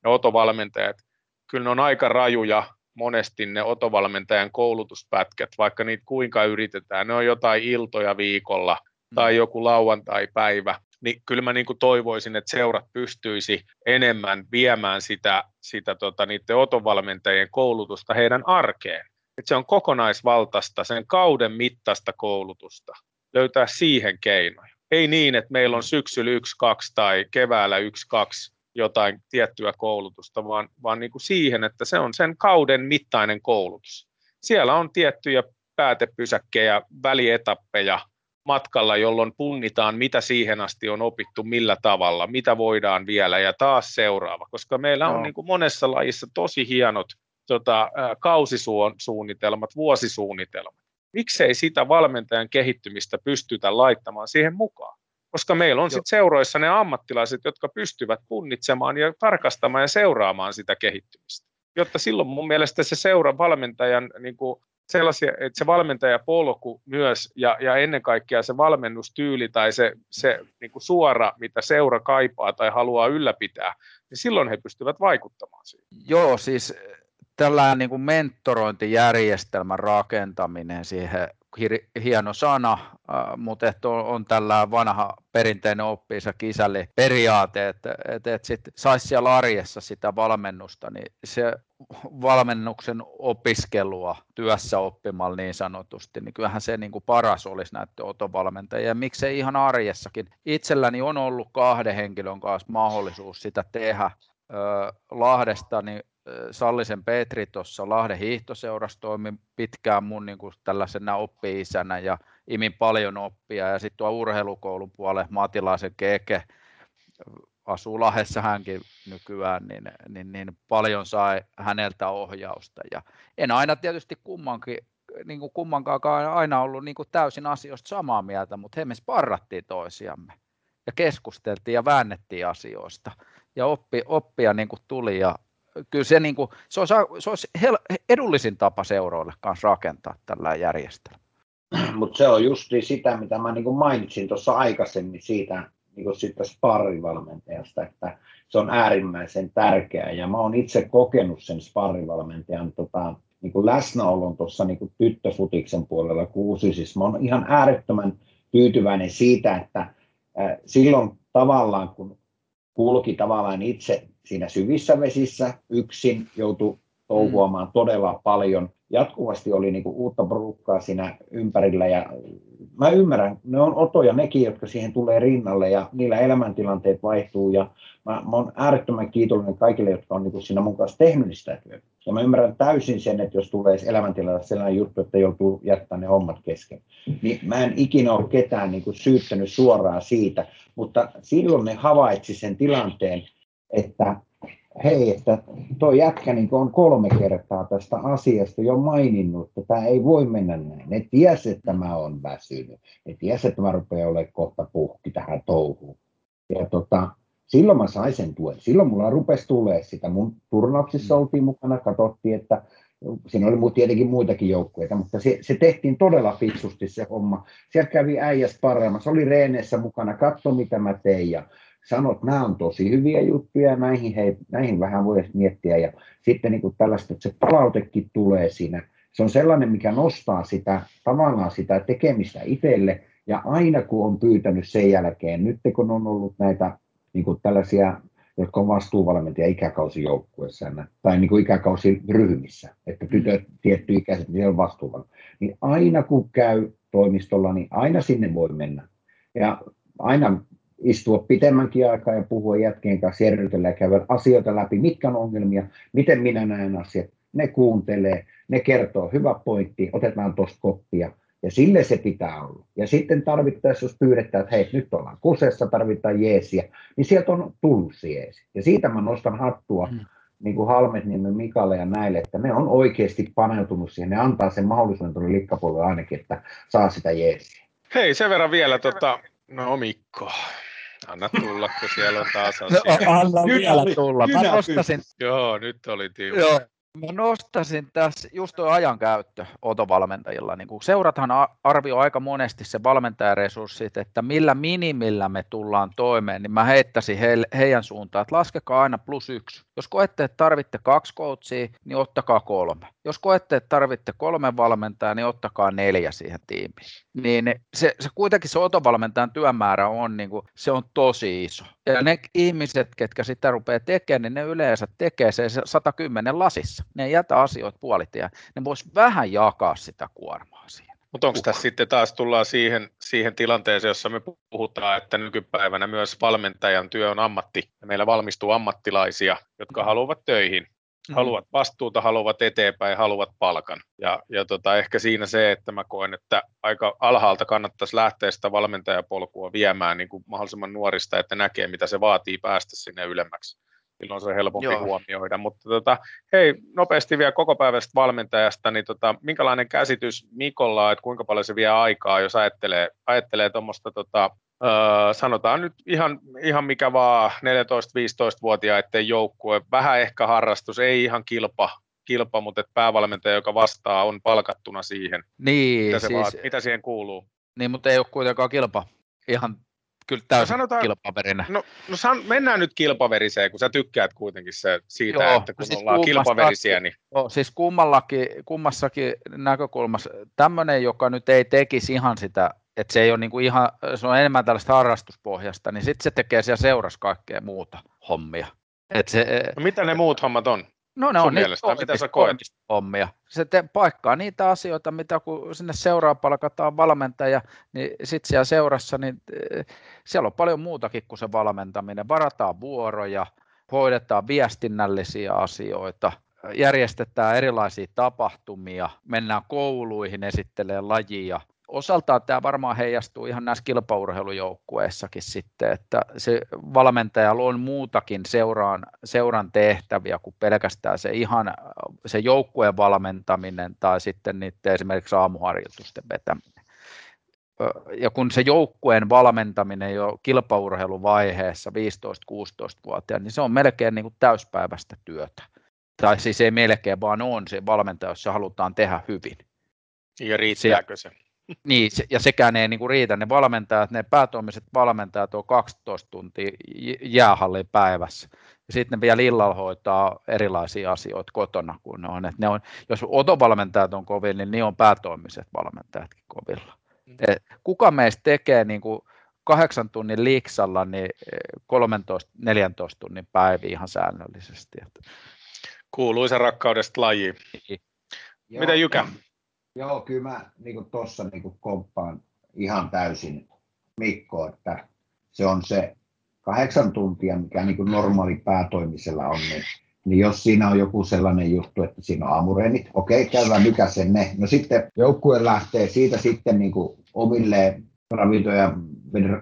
Ne otovalmentajat, kyllä ne on aika rajuja monesti ne otovalmentajan koulutuspätkät, vaikka niitä kuinka yritetään. Ne on jotain iltoja viikolla tai joku lauantai-päivä, niin kyllä mä niin kuin toivoisin, että seurat pystyisi enemmän viemään sitä, sitä tota, niiden otovalmentajien koulutusta heidän arkeen että se on kokonaisvaltaista, sen kauden mittaista koulutusta, löytää siihen keinoja. Ei niin, että meillä on syksyllä yksi, kaksi tai keväällä yksi, kaksi jotain tiettyä koulutusta, vaan, vaan niin kuin siihen, että se on sen kauden mittainen koulutus. Siellä on tiettyjä päätepysäkkejä, välietappeja matkalla, jolloin punnitaan, mitä siihen asti on opittu, millä tavalla, mitä voidaan vielä ja taas seuraava, koska meillä on no. niin kuin monessa lajissa tosi hienot tota, kausisuunnitelmat, vuosisuunnitelmat. Miksei sitä valmentajan kehittymistä pystytä laittamaan siihen mukaan? Koska meillä on sitten seuroissa ne ammattilaiset, jotka pystyvät punnitsemaan ja tarkastamaan ja seuraamaan sitä kehittymistä. Jotta silloin mun mielestä se seura valmentajan niin kuin sellaisia, että se valmentajapolku myös ja, ja ennen kaikkea se valmennustyyli tai se, se niin kuin suora, mitä seura kaipaa tai haluaa ylläpitää, niin silloin he pystyvät vaikuttamaan siihen. Joo, siis tällainen niin kuin mentorointijärjestelmän rakentaminen siihen hieno sana, mutta että on, on tällä vanha perinteinen oppiisa kisäli periaate, että, että, että sit saisi siellä arjessa sitä valmennusta, niin se valmennuksen opiskelua työssä oppimalla niin sanotusti, niin kyllähän se niin kuin paras olisi näiden otovalmentajia. Ja miksei ihan arjessakin. Itselläni on ollut kahden henkilön kanssa mahdollisuus sitä tehdä. Lahdesta niin Sallisen Petri tuossa Lahden hiihtoseurassa toimi pitkään mun niin kuin tällaisena oppi-isänä ja imin paljon oppia. Ja sitten tuo urheilukoulun puolelle Matilaisen Keke, asuu Lahdessa hänkin nykyään, niin, niin, niin paljon sai häneltä ohjausta. Ja en aina tietysti kummankin, niin kuin kummankaan aina ollut niin kuin täysin asioista samaa mieltä, mutta he me sparrattiin toisiamme ja keskusteltiin ja väännettiin asioista ja oppi, oppia niin kuin tuli ja kyllä se, niin kuin, se olisi, se olisi hel, edullisin tapa seuroille kanssa rakentaa tällä järjestelmä. Mutta se on just sitä, mitä mä niin kuin mainitsin tuossa aikaisemmin siitä, niin kuin siitä sparrivalmentajasta, että se on äärimmäisen tärkeää. Ja mä oon itse kokenut sen sparrivalmentajan tota, niin kuin läsnäolon tuossa niin tyttöfutiksen puolella kuusi. Siis mä oon ihan äärettömän tyytyväinen siitä, että äh, silloin tavallaan kun kulki tavallaan itse siinä syvissä vesissä yksin, joutui touhuamaan mm. todella paljon. Jatkuvasti oli niin kuin uutta porukkaa siinä ympärillä ja mä ymmärrän, ne on otoja nekin, jotka siihen tulee rinnalle ja niillä elämäntilanteet vaihtuu ja mä, mä oon äärettömän kiitollinen kaikille, jotka on niin kuin siinä mun kanssa tehnyt sitä työtä. Ja mä ymmärrän täysin sen, että jos tulee elämäntilanteessa sellainen juttu, että joutuu jättämään ne hommat kesken, niin mä en ikinä ole ketään niin kuin syyttänyt suoraan siitä, mutta silloin ne havaitsi sen tilanteen, että hei, että tuo jätkä niin on kolme kertaa tästä asiasta jo maininnut, että tämä ei voi mennä näin. Ne tiesi, että mä oon väsynyt. Ne tiesi, että mä rupean olemaan kohta puhki tähän touhuun. Ja tota, silloin mä sain sen tuen. Silloin mulla rupesi tulee sitä. Mun turnauksissa oltiin mukana, katsottiin, että siinä oli tietenkin muitakin joukkueita, mutta se, se tehtiin todella fiksusti se homma. Sieltä kävi äijästä paremmin, oli reeneissä mukana, katso mitä mä tein ja sanoi, että nämä on tosi hyviä juttuja ja näihin, hei, näihin vähän voisi miettiä. Ja sitten niin kuin tällaista, että se palautekin tulee siinä. Se on sellainen, mikä nostaa sitä tavallaan sitä tekemistä itselle. Ja aina kun on pyytänyt sen jälkeen, nyt kun on ollut näitä niin kuin tällaisia, jotka on vastuuvalmentajia ikäkausijoukkueessa tai niin kuin ikäkausiryhmissä, että tytöt tietty ikäiset, niin on vastuuvalmentajia, niin aina kun käy toimistolla, niin aina sinne voi mennä. Ja aina istua pitemmänkin aikaa ja puhua jätkien kanssa, järjytellä ja käydä asioita läpi, mitkä on ongelmia, miten minä näen asiat. Ne kuuntelee, ne kertoo, hyvä pointti, otetaan tuosta koppia. Ja sille se pitää olla. Ja sitten tarvittaessa, jos pyydetään, että hei, nyt ollaan kusessa, tarvitaan jeesiä, niin sieltä on tullut se jeesi. Ja siitä mä nostan hattua mm. niin kuin Halmetniemen Mikalle ja näille, että ne on oikeasti paneutunut siihen. Ne antaa sen mahdollisuuden tuolle likkapolulle ainakin, että saa sitä jeesiä. Hei, sen verran vielä, tota, no Mikko, Anna tulla, kun siellä on taas asia. No, anna vielä tulla. Mä nostasin. Joo, nyt oli tiukka. Joo, Mä nostasin tässä just tuo ajankäyttö otovalmentajilla. Niin seurathan arvioi aika monesti se valmentajaresurssit, että millä minimillä me tullaan toimeen, niin mä heittäisin he, heidän suuntaan, että laskekaa aina plus yksi. Jos koette, että tarvitte kaksi coachia, niin ottakaa kolme. Jos koette, että tarvitte kolme valmentajaa, niin ottakaa neljä siihen tiimiin. Niin se, se kuitenkin se otovalmentajan työmäärä on, niin kuin, se on tosi iso. Ja ne ihmiset, ketkä sitä rupeaa tekemään, niin ne yleensä tekee se 110 lasissa. Ne ei jätä asioita puolitia. Ne vois vähän jakaa sitä kuormaa siihen. Mutta onko tässä sitten taas tullaan siihen, siihen tilanteeseen, jossa me puhutaan, että nykypäivänä myös valmentajan työ on ammatti, ja meillä valmistuu ammattilaisia, jotka haluavat töihin, mm. haluavat vastuuta, haluavat eteenpäin, haluavat palkan. Ja, ja tota, ehkä siinä se, että mä koen, että aika alhaalta kannattaisi lähteä sitä valmentajapolkua viemään niin kuin mahdollisimman nuorista, että näkee, mitä se vaatii päästä sinne ylemmäksi silloin se on helpompi Joo. huomioida. Mutta tota, hei, nopeasti vielä koko päivästä valmentajasta, niin tota, minkälainen käsitys Mikolla, että kuinka paljon se vie aikaa, jos ajattelee, ajattelee tuommoista tota, öö, sanotaan nyt ihan, ihan mikä vaan 14-15-vuotiaiden joukkue, vähän ehkä harrastus, ei ihan kilpa, kilpa mutta että päävalmentaja, joka vastaa, on palkattuna siihen. Niin, mitä, se siis, vaat, mitä siihen kuuluu? Niin, mutta ei ole kuitenkaan kilpa. Ihan kyllä täysin no sanotaan, kilpaverina. No, no san, mennään nyt kilpaveriseen, kun sä tykkäät kuitenkin se, siitä, joo, että kun siis ollaan kilpaverisiä. Niin... Joo, siis kummallakin, kummassakin näkökulmassa tämmöinen, joka nyt ei tekisi ihan sitä, että se ei ole niinku ihan, se on enemmän tällaista harrastuspohjasta, niin sitten se tekee siellä seurassa kaikkea muuta hommia. Et se, no, mitä ne muut hommat on? No ne on niitä mitä sä koet? hommia. Se te, paikkaa niitä asioita, mitä kun sinne seuraa palkataan valmentaja, niin sitten siellä seurassa, niin eh, siellä on paljon muutakin kuin se valmentaminen. Varataan vuoroja, hoidetaan viestinnällisiä asioita, järjestetään erilaisia tapahtumia, mennään kouluihin esittelee lajia, osaltaan tämä varmaan heijastuu ihan näissä kilpaurheilujoukkueissakin sitten, että se valmentajalla on muutakin seuraan, seuran tehtäviä kuin pelkästään se ihan se joukkueen valmentaminen tai sitten niiden esimerkiksi aamuharjoitusten vetäminen. Ja kun se joukkueen valmentaminen jo kilpaurheiluvaiheessa 15-16-vuotiaana, niin se on melkein niin kuin täyspäiväistä työtä. Tai siis ei melkein, vaan on se valmentaja, jos se halutaan tehdä hyvin. Ja riittääkö se? Niin, ja sekään ei niinku riitä. Ne valmentajat, ne päätoimiset valmentajat on 12 tuntia jäähallin päivässä. Ja sitten ne vielä illalla hoitaa erilaisia asioita kotona, kun ne on. Et ne on jos otovalmentajat on kovilla, niin ne on päätoimiset valmentajatkin kovilla. Mm. Et kuka meistä tekee niinku kahdeksan tunnin liiksalla niin 13-14 tunnin päiviä ihan säännöllisesti. Kuuluisa rakkaudesta lajiin. Niin. Mitä Jykä? Joo, kyllä mä niin tuossa niin komppaan ihan täysin Mikko, että se on se kahdeksan tuntia, mikä niin normaali päätoimisella on, niin, niin jos siinä on joku sellainen juttu, että siinä on aamureenit, okei, käydään mikä sen ne. No sitten joukkue lähtee siitä sitten niin omille ravintoja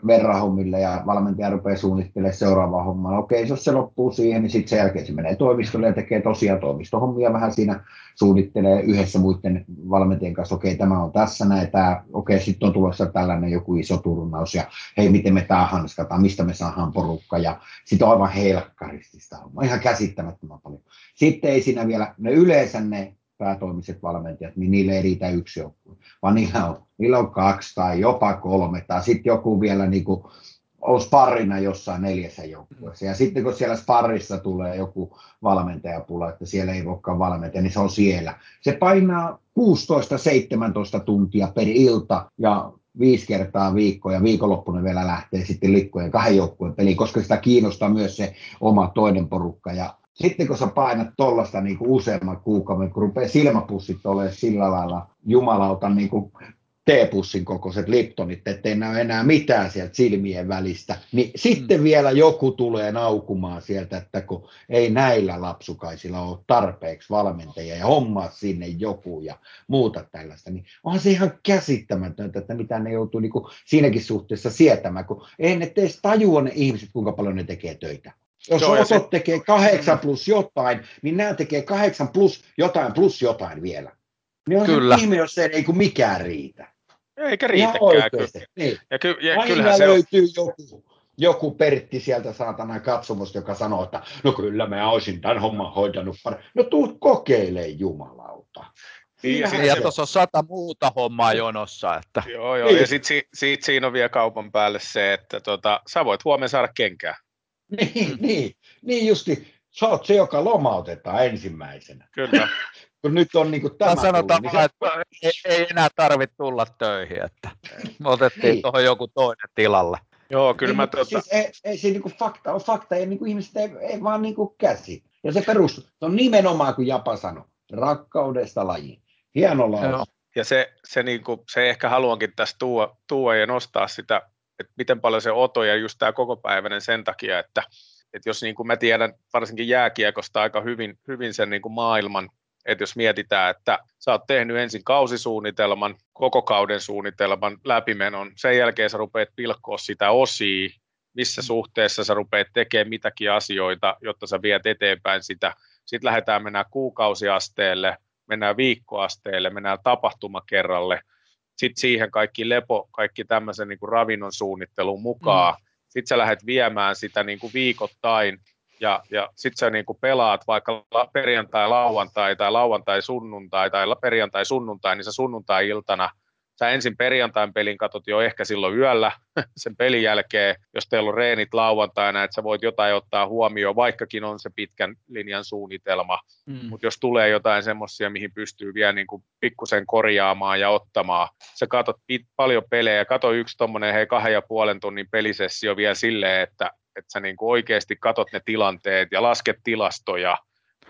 verrahommille ja valmentaja rupeaa suunnittelemaan seuraavaa hommaa. Okei, jos se loppuu siihen, niin sitten sen jälkeen se menee toimistolle ja tekee tosiaan toimistohommia vähän siinä, suunnittelee yhdessä muiden valmentajien kanssa, okei, tämä on tässä näin, tämä, okei, sitten on tulossa tällainen joku iso turnaus ja hei, miten me tämä hanskataan, mistä me saadaan porukka ja sitten on aivan helkkaristi sitä hommaa, ihan käsittämättömän paljon. Sitten ei siinä vielä, ne yleensä ne päätoimiset valmentajat, niin niille ei riitä yksi joukkue, vaan niillä on, niillä on kaksi tai jopa kolme, tai sitten joku vielä niin kuin, on sparrina jossain neljässä joukkueessa. Ja sitten kun siellä sparrissa tulee joku valmentajapula, että siellä ei voikaan valmentaja, niin se on siellä. Se painaa 16-17 tuntia per ilta ja viisi kertaa viikko ja viikonloppuna vielä lähtee sitten likkojen kahden joukkueen peliin, koska sitä kiinnostaa myös se oma toinen porukka. Ja sitten kun sä painat tuollaista niin useamman kuukauden, kun rupeaa silmäpussit olemaan sillä lailla jumalauta niin kuin teepussin kokoiset Liptonit, ettei näy enää mitään sieltä silmien välistä, niin mm. sitten vielä joku tulee naukumaan sieltä, että kun ei näillä lapsukaisilla ole tarpeeksi valmentajia ja hommaa sinne joku ja muuta tällaista, niin onhan se ihan käsittämätöntä, että mitä ne joutuu niin kuin siinäkin suhteessa sietämään, kun ei ne edes tajua ne ihmiset, kuinka paljon ne tekee töitä. Jos Joo, Otot se... tekee kahdeksan plus jotain, niin nämä tekee kahdeksan plus jotain plus jotain vielä. Niin on Kyllä. ihme, jos se ei mikään riitä. Eikä riitäkään. Niin. Ja ky- ja Aina se löytyy on... joku, joku Pertti sieltä saatana katsomusta, joka sanoo, että no kyllä mä olisin tämän homman hoitanut. No tuu kokeile jumalauta. Niin, ja, ja tuossa on sata muuta hommaa jonossa. Että. Joo, joo. Niin. ja sitten si, sit siinä on vielä kaupan päälle se, että tota, sä voit huomenna saada kenkää. Niin, niin, niin justi. Sä oot se, joka lomautetaan ensimmäisenä. Kyllä. kun nyt on niin kuin tämä sanotaan, tullut, niin että ei, ei, enää tarvitse tulla töihin, että me otettiin niin. tuohon joku toinen tilalle. Joo, kyllä niin, mä tuota... siis ei, ei se niin kuin fakta on fakta, ja niin kuin ihmiset ei, ei vaan niin kuin käsi. Ja se perustuu, se on nimenomaan kuin Japa sanoi, rakkaudesta lajiin. Hieno laulu. Ja se, se, niin kuin, se ehkä haluankin tässä tuoda, tuoda ja nostaa sitä, että miten paljon se oto ja just tämä kokopäiväinen sen takia, että, että jos niin kuin mä tiedän varsinkin jääkiekosta aika hyvin, hyvin sen niin kuin maailman että jos mietitään, että sä oot tehnyt ensin kausisuunnitelman, koko kauden suunnitelman, läpimenon, sen jälkeen sä rupeat pilkkoa sitä osia, missä suhteessa sä rupeat tekemään mitäkin asioita, jotta sä viet eteenpäin sitä. Sitten lähdetään mennään kuukausiasteelle, mennään viikkoasteelle, mennään tapahtumakerralle, sitten siihen kaikki lepo, kaikki tämmöisen niin kuin ravinnon suunnittelun mukaan. Mm. Sitten sä lähdet viemään sitä niin kuin viikoittain ja, ja sitten sä niin pelaat vaikka perjantai, lauantai tai lauantai, sunnuntai tai perjantai, sunnuntai, niin sä sunnuntai-iltana sä ensin perjantain pelin katot jo ehkä silloin yöllä sen pelin jälkeen, jos teillä on reenit lauantaina, että sä voit jotain ottaa huomioon, vaikkakin on se pitkän linjan suunnitelma, mm. mutta jos tulee jotain semmoisia, mihin pystyy vielä niin kuin pikkusen korjaamaan ja ottamaan, sä katot pit- paljon pelejä, kato yksi tuommoinen hei kahden ja puolen tunnin pelisessio vielä silleen, että että sä niin kuin oikeasti katot ne tilanteet ja lasket tilastoja,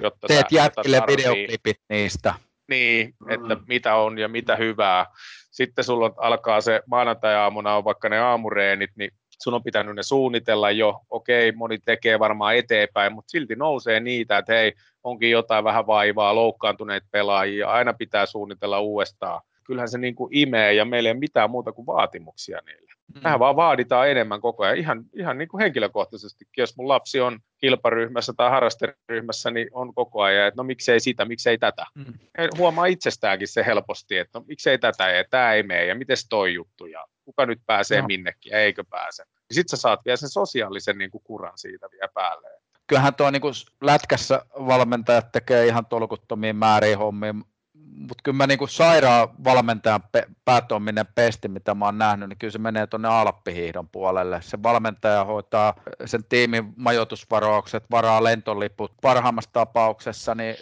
jotta Teet sä, jätkille videoklipit niistä. Niin, että mm. mitä on ja mitä hyvää. Sitten sulla alkaa se maanantai-aamuna on vaikka ne aamureenit, niin sun on pitänyt ne suunnitella jo, okei, moni tekee varmaan eteenpäin, mutta silti nousee niitä, että hei, onkin jotain vähän vaivaa, loukkaantuneet pelaajia, aina pitää suunnitella uudestaan. Kyllähän se niin kuin imee ja meillä ei ole mitään muuta kuin vaatimuksia niille. Mm. Mehän vaan vaaditaan enemmän koko ajan. Ihan, ihan niin kuin henkilökohtaisesti, jos mun lapsi on kilparyhmässä tai harrasteryhmässä, niin on koko ajan, että no miksei sitä, miksei tätä. Mm. Huomaa itsestäänkin se helposti, että no miksei tätä ja tämä ei mene ja miten toi juttu ja kuka nyt pääsee no. minnekin ja eikö pääse. Sitten sä saat vielä sen sosiaalisen niin kuin kuran siitä vielä päälle. Kyllähän tuo niin lätkässä valmentajat tekee ihan tolkuttomia määriä hommia mutta kyllä mä niinku sairaan valmentajan pe- päätoiminen pesti, mitä mä oon nähnyt, niin kyllä se menee tuonne Alppihiihdon puolelle. Se valmentaja hoitaa sen tiimin majoitusvaraukset, varaa lentoliput. Parhaimmassa tapauksessa niin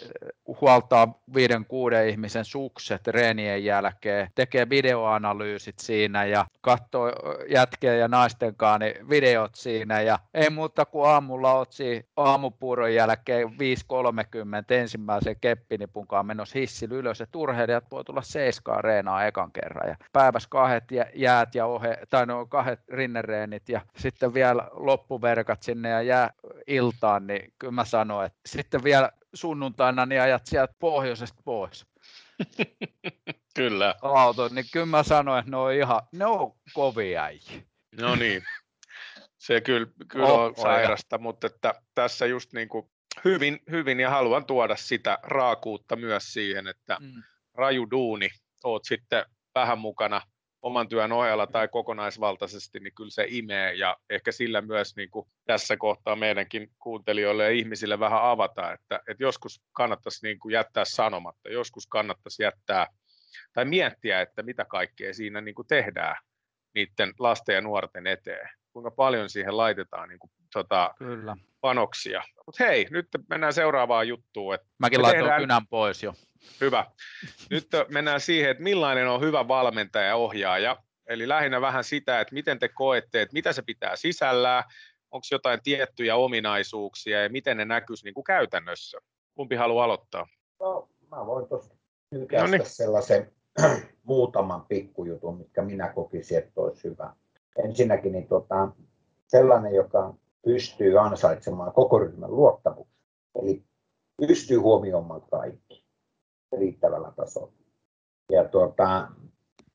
huoltaa viiden kuuden ihmisen sukset reenien jälkeen, tekee videoanalyysit siinä ja katsoo jätkeä ja naisten kanssa niin videot siinä ja ei muuta kuin aamulla oot siinä aamupuuron jälkeen 5.30 ensimmäisen keppinipunkaan menossa hissillä ylös, että urheilijat voi tulla seiskaan reenaa ekan kerran ja päivässä kahdet jäät ja ohe, tai no kahdet rinnereenit ja sitten vielä loppuverkat sinne ja jää iltaan, niin kyllä mä sanoin, että sitten vielä sunnuntaina niin ajat sieltä pohjoisesta pois. kyllä. Auto, niin kyllä mä sanoin, että ne on ihan, ne on kovia. No niin, se kyllä, kyllä oh, on sairasta, mutta että tässä just niin kuin hyvin, hyvin ja haluan tuoda sitä raakuutta myös siihen, että mm. raju duuni, oot sitten vähän mukana oman työn ohella tai kokonaisvaltaisesti, niin kyllä se imee ja ehkä sillä myös niin kuin tässä kohtaa meidänkin kuuntelijoille ja ihmisille vähän avata, että, että joskus kannattaisi niin kuin jättää sanomatta, joskus kannattaisi jättää tai miettiä, että mitä kaikkea siinä niin kuin tehdään niiden lasten ja nuorten eteen, kuinka paljon siihen laitetaan niin kuin, tota, Kyllä. panoksia. Mutta hei, nyt mennään seuraavaan juttuun. Että Mäkin laitoin tehdään... kynän pois jo. Hyvä. Nyt mennään siihen, että millainen on hyvä valmentaja ja ohjaaja. Eli lähinnä vähän sitä, että miten te koette, että mitä se pitää sisällään, onko jotain tiettyjä ominaisuuksia ja miten ne näkyisi niin kuin käytännössä. Kumpi haluaa aloittaa? No, mä voin tuossa no niin. sellaisen muutaman pikkujutun, mitkä minä kokisin, että olisi hyvä. Ensinnäkin niin tota, sellainen, joka pystyy ansaitsemaan koko ryhmän luottamuksen. Eli pystyy huomioimaan kaikki riittävällä tasolla. Ja tuota,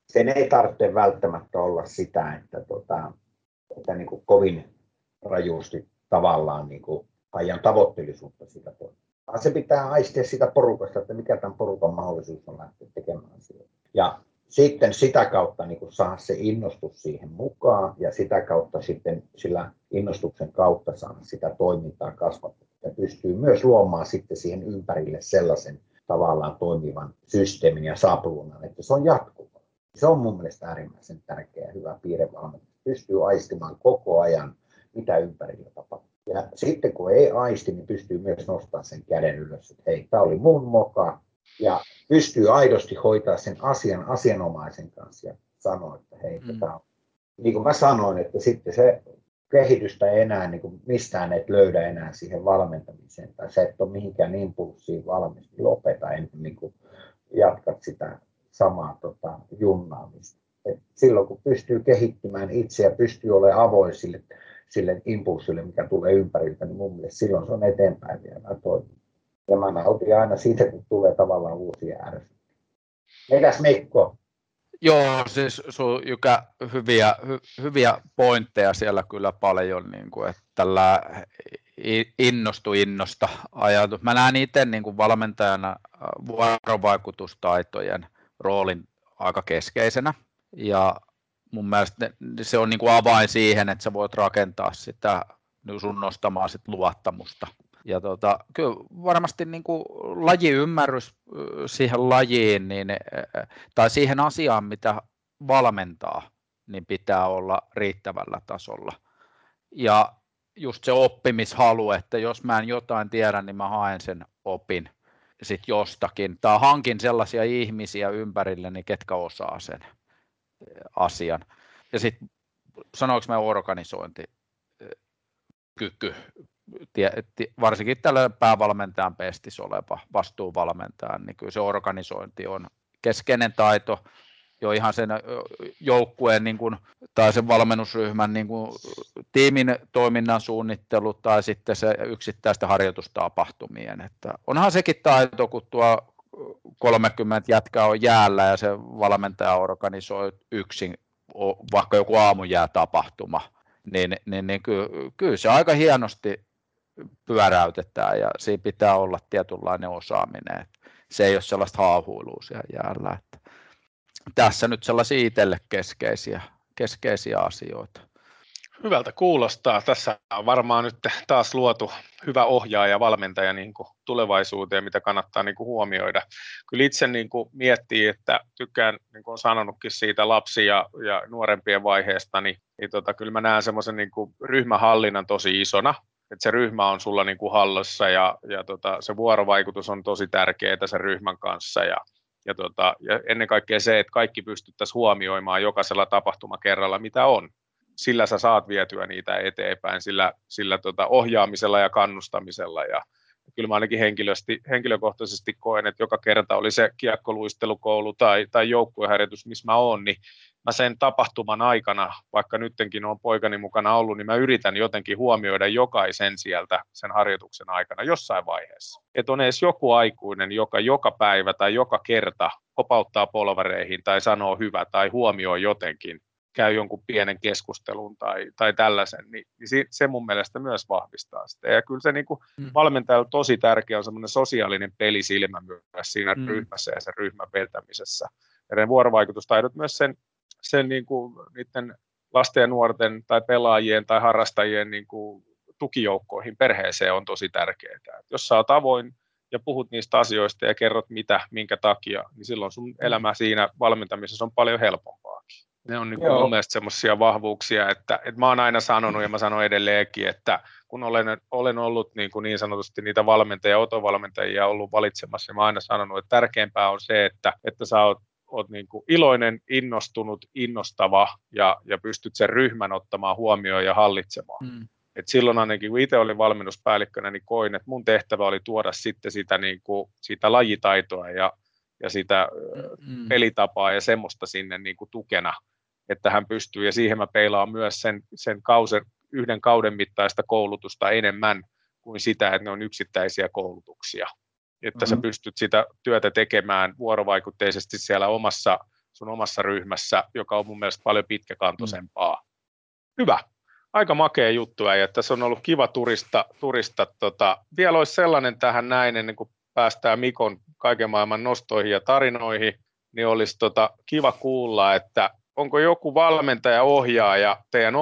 sen ei tarvitse välttämättä olla sitä, että, tuota, että niin kuin kovin rajusti tavallaan niin kuin ajan tavoitteellisuutta sitä vaan se pitää aistia sitä porukasta, että mikä tämän porukan mahdollisuus on lähteä tekemään asioita. Ja sitten sitä kautta niin kuin saa se innostus siihen mukaan ja sitä kautta sitten sillä innostuksen kautta saa sitä toimintaa kasvattaa. Ja pystyy myös luomaan sitten siihen ympärille sellaisen tavallaan toimivan systeemin ja sapluunan, että se on jatkuva. Se on mun mielestä äärimmäisen tärkeä hyvä piirre. Pystyy aistimaan koko ajan, mitä ympärillä tapahtuu. Ja sitten kun ei aisti, niin pystyy myös nostamaan sen käden ylös, että hei, tämä oli mun moka. Ja pystyy aidosti hoitaa sen asian asianomaisen kanssa ja sanoa, että hei, mm. tämä on. Niin kuin mä sanoin, että sitten se kehitystä ei enää niin kuin mistään et löydä enää siihen valmentamiseen, tai se et ole mihinkään impulssiin valmis, niin lopeta ennen niin kuin jatkat sitä samaa tota, junnaamista. Et silloin kun pystyy kehittymään itse ja pystyy olemaan avoin sille, sille impulssille, mikä tulee ympäriltä, niin mun mielestä silloin se on eteenpäin vielä toimii. Ja mä nautin aina siitä, kun tulee tavallaan uusia ärsytyksiä. Mitäs Mikko? Joo, siis sun Jykä, hyviä, hy, hyviä pointteja siellä kyllä paljon, niin kuin, että tällä innostu innosta ajatus. Mä näen itse niin kuin valmentajana vuorovaikutustaitojen roolin aika keskeisenä ja mun mielestä se on niin kuin avain siihen, että sä voit rakentaa sitä sun nostamaan sit luottamusta. Ja tota, kyllä varmasti niin kuin lajiymmärrys siihen lajiin niin, tai siihen asiaan, mitä valmentaa, niin pitää olla riittävällä tasolla. Ja just se oppimishalu, että jos mä en jotain tiedä, niin mä haen sen opin sit jostakin, tai hankin sellaisia ihmisiä ympärilleni, ketkä osaa sen asian. Ja sitten sanoinko mä organisointi, kyky, varsinkin tällä päävalmentajan pestissä oleva vastuuvalmentajan, niin kyllä se organisointi on keskeinen taito, jo ihan sen joukkueen niin kuin, tai sen valmennusryhmän niin kuin, tiimin toiminnan suunnittelu tai sitten se yksittäisten harjoitustapahtumien. Että onhan sekin taito, kun tuo 30 jätkää on jäällä ja se valmentaja organisoi yksin vaikka joku tapahtuma, niin, niin, niin kyllä, kyllä se aika hienosti pyöräytetään ja siinä pitää olla tietynlainen osaaminen. Että se ei ole sellaista haahuilua siellä jäällä. Että tässä nyt sellaisia itselle keskeisiä, keskeisiä asioita. Hyvältä kuulostaa. Tässä on varmaan nyt taas luotu hyvä ohjaaja ja valmentaja niin kuin tulevaisuuteen, mitä kannattaa niin kuin huomioida. Kyllä itse niin kuin miettii, että tykkään, niin kuin olen sanonutkin siitä lapsi- ja, ja nuorempien vaiheesta, niin, niin tota, kyllä mä näen semmoisen niin ryhmähallinnan tosi isona, että se ryhmä on sulla niin kuin hallossa ja, ja tota, se vuorovaikutus on tosi tärkeää sen ryhmän kanssa ja, ja, tota, ja ennen kaikkea se, että kaikki pystyttäisiin huomioimaan jokaisella tapahtumakerralla, mitä on sillä sä saat vietyä niitä eteenpäin, sillä, sillä tota ohjaamisella ja kannustamisella. Ja kyllä mä ainakin henkilökohtaisesti koen, että joka kerta oli se kiekkoluistelukoulu tai, tai joukkueharjoitus, missä mä oon, niin mä sen tapahtuman aikana, vaikka nyttenkin on poikani mukana ollut, niin mä yritän jotenkin huomioida jokaisen sieltä sen harjoituksen aikana jossain vaiheessa. Että on edes joku aikuinen, joka joka päivä tai joka kerta kopauttaa polvareihin tai sanoo hyvä tai huomioi jotenkin käy jonkun pienen keskustelun tai, tai tällaisen, niin, niin se, se mun mielestä myös vahvistaa sitä. Ja kyllä se niin kuin mm. valmentajalla tosi tärkeä on semmoinen sosiaalinen pelisilmä myös siinä mm. ryhmässä ja sen ryhmän vetämisessä. Ja ne vuorovaikutustaidot myös sen, sen niin kuin, niiden lasten ja nuorten tai pelaajien tai harrastajien niin kuin, tukijoukkoihin, perheeseen on tosi tärkeää. Et jos sä oot avoin ja puhut niistä asioista ja kerrot mitä, minkä takia, niin silloin sun mm. elämä siinä valmentamisessa on paljon helpompaakin. Ne on niin kuin mun mielestä semmoisia vahvuuksia, että, että mä oon aina sanonut ja mä sanon edelleenkin, että kun olen, olen ollut niin, kuin niin sanotusti niitä valmentajia, otovalmentajia ollut valitsemassa, niin mä oon aina sanonut, että tärkeämpää on se, että, että sä oot, oot niin kuin iloinen, innostunut, innostava ja, ja pystyt sen ryhmän ottamaan huomioon ja hallitsemaan. Mm. Et silloin ainakin, kun itse olin valmennuspäällikkönä, niin koin, että mun tehtävä oli tuoda sitten sitä, niin kuin, sitä lajitaitoa ja ja sitä mm. pelitapaa ja semmoista sinne niin kuin tukena, että hän pystyy, ja siihen mä peilaan myös sen, sen kausen, yhden kauden mittaista koulutusta enemmän kuin sitä, että ne on yksittäisiä koulutuksia. Että mm-hmm. sä pystyt sitä työtä tekemään vuorovaikutteisesti siellä omassa, sun omassa ryhmässä, joka on mun mielestä paljon pitkäkantoisempaa. Mm. Hyvä. Aika makea juttu, ja tässä on ollut kiva turista. turista tota. Vielä olisi sellainen tähän näin, ennen kuin päästään Mikon kaiken maailman nostoihin ja tarinoihin, niin olisi tota kiva kuulla, että onko joku valmentaja, ohjaaja teidän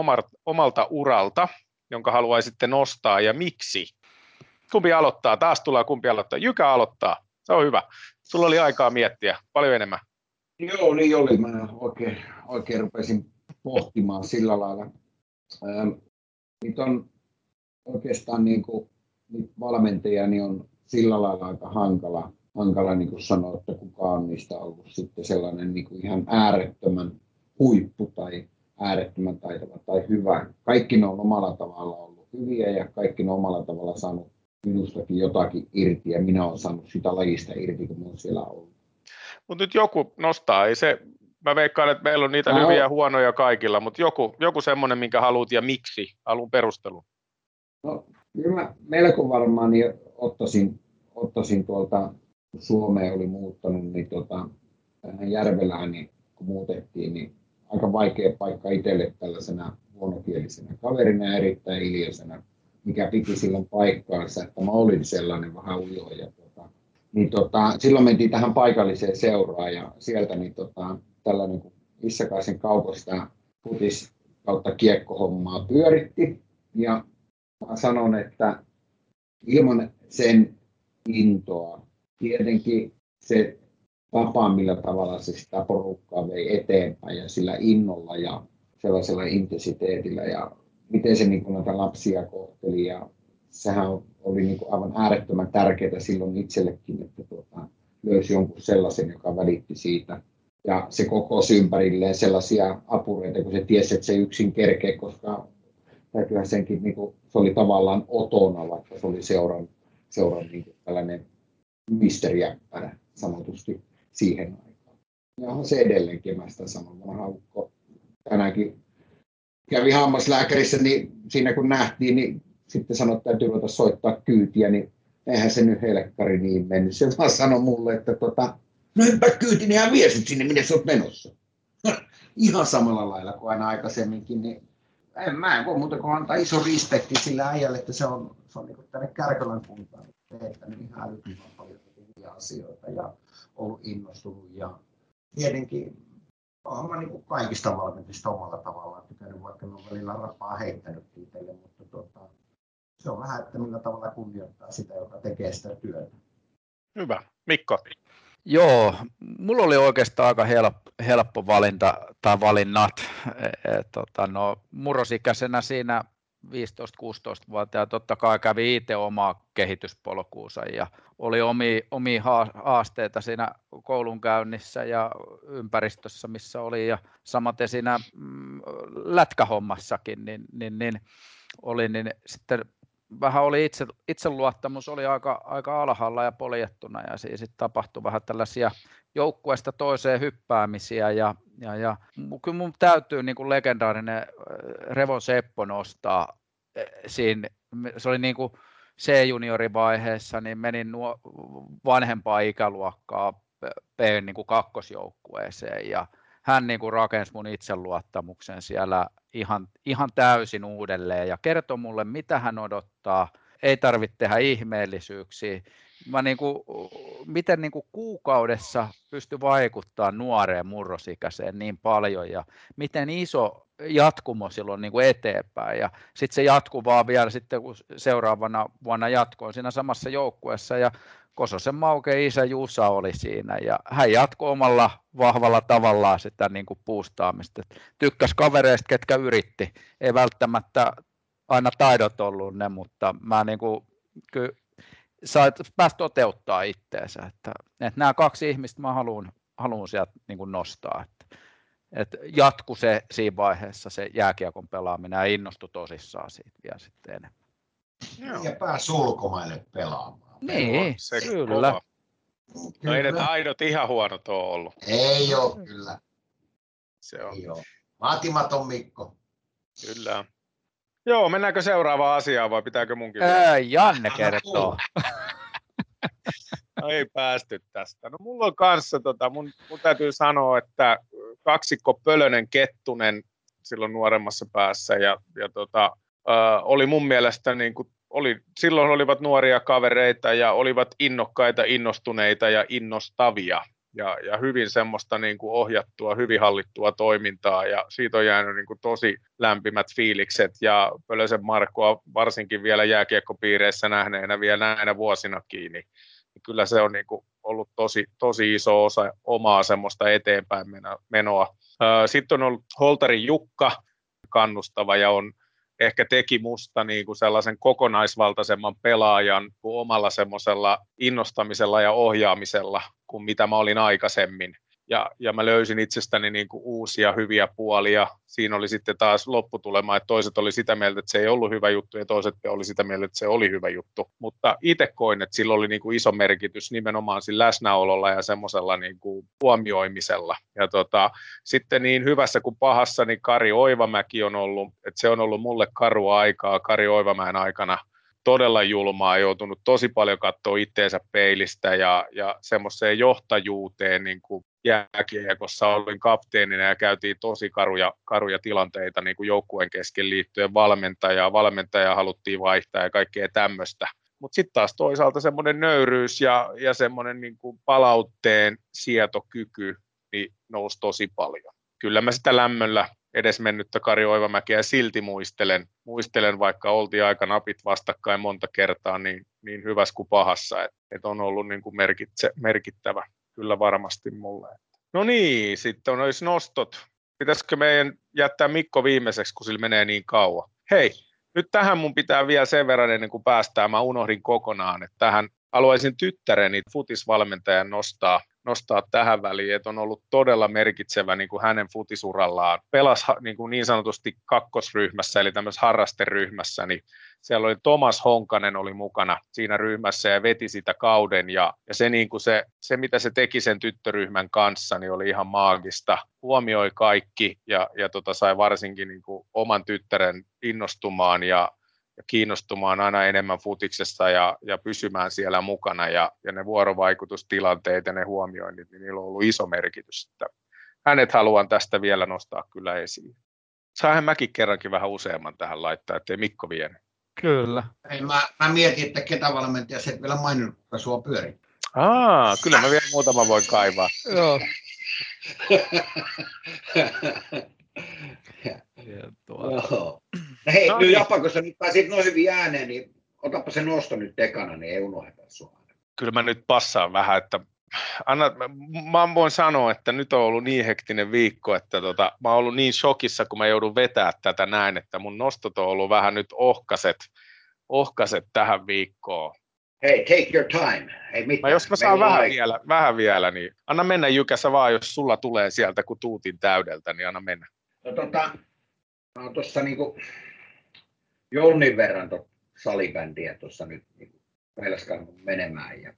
omalta uralta, jonka haluaisitte nostaa ja miksi? Kumpi aloittaa? Taas tulee kumpi aloittaa. Jykä aloittaa. Se on hyvä. Sulla oli aikaa miettiä paljon enemmän. Joo, niin oli. Mä oikein, oikein rupesin pohtimaan sillä lailla. Ähm, niitä on oikeastaan niin kuin, niitä valmentajia niin on sillä lailla aika hankala, hankala niin kuin sanoa, että kuka on niistä ollut sitten sellainen niin kuin ihan äärettömän huippu tai äärettömän taitava tai hyvä. Kaikki ne on omalla tavalla ollut hyviä ja kaikki ne on omalla tavalla saanut minustakin jotakin irti ja minä olen saanut sitä lajista irti, kun olen siellä ollut. Mutta nyt joku nostaa, ei se, mä veikkaan, että meillä on niitä mä hyviä ja huonoja kaikilla, mutta joku, joku semmoinen, minkä haluat ja miksi, alun perustelu. No, kyllä mä melko varmaan niin ottaisin, ottaisin tuolta, kun Suomeen oli muuttanut, niin tota, Järvelään, niin kun muutettiin, niin aika vaikea paikka itselle tällaisena huonokielisenä kaverina ja erittäin hiljaisena, mikä piti silloin paikkaansa, että mä olin sellainen vähän ujo. Ja tota, niin tota, silloin mentiin tähän paikalliseen seuraan ja sieltä niin tota, tällainen kuin Issakaisen kauposta futis kautta kiekkohommaa pyöritti. Ja mä sanon, että ilman sen intoa, tietenkin se tapa, millä tavalla se sitä porukkaa vei eteenpäin ja sillä innolla ja sellaisella intensiteetillä ja miten se niin näitä lapsia kohteli ja sehän oli niin kuin aivan äärettömän tärkeää silloin itsellekin, että tuota, löysi jonkun sellaisen, joka välitti siitä ja se koko ympärilleen sellaisia apureita, kun se tiesi, että se yksin kerkee, koska täytyyhän senkin, niin kuin, se oli tavallaan otona, vaikka se oli seuran, seuran niin kuin tällainen mysteriäppärä sanotusti siihen aikaan. Ja se edelleenkin, mä sitä sanon, vanha ukko. Kävi hammaslääkärissä, niin siinä kun nähtiin, niin sitten sanoi, että täytyy ruveta soittaa kyytiä, niin eihän se nyt helkkari niin mennyt. Se vaan sanoi mulle, että tota, no hyppää kyyti, niin hän vie sut sinne, minne sä oot menossa. Ihan samalla lailla kuin aina aikaisemminkin, niin en, mä en voi muuta kuin antaa iso respekti sillä äijälle, että se on, se on niin tänne Kärkölän kuntaan teettänyt ihan älyttömän paljon hyviä asioita ja ollut innostunut ja tietenkin olen mä niin kaikista valmentajista omalla tavallaan pitänyt, vaikka ne on välillä rapaa heittänyt itselle, mutta tuota, se on vähän, että millä tavalla kunnioittaa sitä, joka tekee sitä työtä. Hyvä. Mikko? Joo, mulla oli oikeastaan aika helppo, helppo valinta tai valinnat. E, e, tota, no, murrosikäisenä siinä 15-16-vuotiaana totta kai kävi itse omaa kehityspolkuunsa ja oli omi, haasteita siinä koulunkäynnissä ja ympäristössä, missä oli ja samaten siinä mm, lätkähommassakin, niin, niin, niin oli, niin sitten vähän oli itse, itseluottamus oli aika, aika alhaalla ja poljettuna ja siinä sitten tapahtui vähän tällaisia joukkueesta toiseen hyppäämisiä ja, ja, ja kyllä mun täytyy niin kuin legendaarinen Revon Seppo nostaa siinä, se oli niin kuin C-juniorivaiheessa, niin menin nuo vanhempaa ikäluokkaa P niin kuin kakkosjoukkueeseen ja hän niin kuin rakensi mun itseluottamuksen siellä ihan, ihan täysin uudelleen ja kertoi mulle, mitä hän odottaa. Ei tarvitse tehdä ihmeellisyyksiä. Mä niin kuin, miten niin kuin kuukaudessa pysty vaikuttaa nuoreen murrosikäiseen niin paljon ja miten iso jatkumo silloin niin kuin eteenpäin. Ja sitten se jatkuu vaan vielä sitten, kun seuraavana vuonna jatkoon siinä samassa joukkueessa ja Kososen Mauke isä Jusa oli siinä ja hän jatkoi omalla vahvalla tavallaan sitä niin kuin puustaamista. Tykkäs kavereista, ketkä yritti. Ei välttämättä aina taidot ollut ne, mutta mä niin kuin, kyllä sait, pääsi toteuttaa itteensä. Että, että nämä kaksi ihmistä mä haluan, haluan sieltä niin kuin nostaa. Että, että jatku se siinä vaiheessa se jääkiekon pelaaminen ja innostu tosissaan siitä vielä sitten enemmän. Ja pääsi ulkomaille pelaamaan. Niin, se kyllä. Kova. No ei ne taidot ihan huonot ole ollut. Ei ole kyllä. Se on. Ei ole. Vaatimaton Mikko. Kyllä. Joo, mennäänkö seuraavaan asiaan vai pitääkö munkin? Ää, Janne kertoo. No ei päästy tästä. No mulla on kanssa, tota, mun, mun täytyy sanoa, että kaksikko Pölönen Kettunen silloin nuoremmassa päässä ja, ja tota, äh, oli mun mielestä niin kuin, oli, silloin olivat nuoria kavereita ja olivat innokkaita, innostuneita ja innostavia ja, ja hyvin semmoista niin kuin ohjattua, hyvin hallittua toimintaa ja siitä on jäänyt niin kuin tosi lämpimät fiilikset ja Pölösen Markoa varsinkin vielä jääkiekkopiireissä nähneenä vielä näinä vuosina kiinni. Niin kyllä se on niin kuin ollut tosi, tosi iso osa omaa semmoista eteenpäin menoa. Sitten on ollut Holtarin Jukka kannustava ja on ehkä teki musta niin kuin sellaisen kokonaisvaltaisemman pelaajan kuin omalla semmoisella innostamisella ja ohjaamisella kuin mitä mä olin aikaisemmin ja, ja mä löysin itsestäni niin kuin uusia hyviä puolia. Siinä oli sitten taas lopputulema, että toiset oli sitä mieltä, että se ei ollut hyvä juttu ja toiset oli sitä mieltä, että se oli hyvä juttu. Mutta itse koin, että sillä oli niin kuin iso merkitys nimenomaan sillä läsnäololla ja semmoisella niin huomioimisella. Ja tota, sitten niin hyvässä kuin pahassa, niin Kari Oivamäki on ollut, että se on ollut mulle karua aikaa Kari Oivamäen aikana – todella julmaa, joutunut tosi paljon katsoa itteensä peilistä ja, ja semmoiseen johtajuuteen niin kuin jääkiekossa olin kapteenina ja käytiin tosi karuja, karuja tilanteita niin kuin joukkueen kesken liittyen valmentajaa, valmentajaa haluttiin vaihtaa ja kaikkea tämmöistä. Mutta sitten taas toisaalta semmoinen nöyryys ja, ja semmoinen niin kuin palautteen sietokyky niin nousi tosi paljon. Kyllä mä sitä lämmöllä edesmennyttä Kari Oivamäkeä silti muistelen, muistelen, vaikka oltiin aika napit vastakkain monta kertaa, niin, niin hyvässä kuin pahassa, että et on ollut niin kuin merkitse, merkittävä kyllä varmasti mulle. No niin, sitten on olisi nostot. Pitäisikö meidän jättää Mikko viimeiseksi, kun sillä menee niin kauan? Hei, nyt tähän mun pitää vielä sen verran ennen kuin päästään, mä unohdin kokonaan, että tähän haluaisin tyttäreni futisvalmentajan nostaa nostaa tähän väliin, että on ollut todella merkitsevä niin kuin hänen futisurallaan. Pelas niin, kuin niin sanotusti kakkosryhmässä, eli tämmöisessä harrasteryhmässä, niin siellä oli Thomas Honkanen oli mukana siinä ryhmässä ja veti sitä kauden, ja, ja se, niin kuin se, se, mitä se teki sen tyttöryhmän kanssa, niin oli ihan maagista. Huomioi kaikki ja, ja tota, sai varsinkin niin kuin oman tyttären innostumaan ja ja kiinnostumaan aina enemmän futiksesta ja, ja pysymään siellä mukana ja, ja ne vuorovaikutustilanteet ja ne huomioinnit, niin niillä on ollut iso merkitys. Että hänet haluan tästä vielä nostaa kyllä esiin. Saahan mäkin kerrankin vähän useamman tähän laittaa, ettei Mikko vienyt. Kyllä. Ei, mä, mä mietin, että ketä valmentaja se vielä maininnut, että sua pyöri. Aa, kyllä mä vielä muutama voin kaivaa. Joo. Ja tuota... no. hei, no, nyt niin. Japa, kun sä nyt pääsit noin hyvin ääneen, niin otapa se nosto nyt tekana, niin ei unohda sua. Kyllä mä nyt passaan vähän, että Anna, mä voin sanoa, että nyt on ollut niin hektinen viikko, että tota, mä oon ollut niin shokissa, kun mä joudun vetää tätä näin, että mun nostot on ollut vähän nyt ohkaset, ohkaset tähän viikkoon. Hei, take your time. Ei mitään. Mä jos mä saan vähän vielä, vähän vielä, niin anna mennä Jykässä vaan, jos sulla tulee sieltä, kun tuutin täydeltä, niin anna mennä. No tota, mä oon tuossa niinku jonnin verran salibändiä tuossa nyt niinku menemään. Ja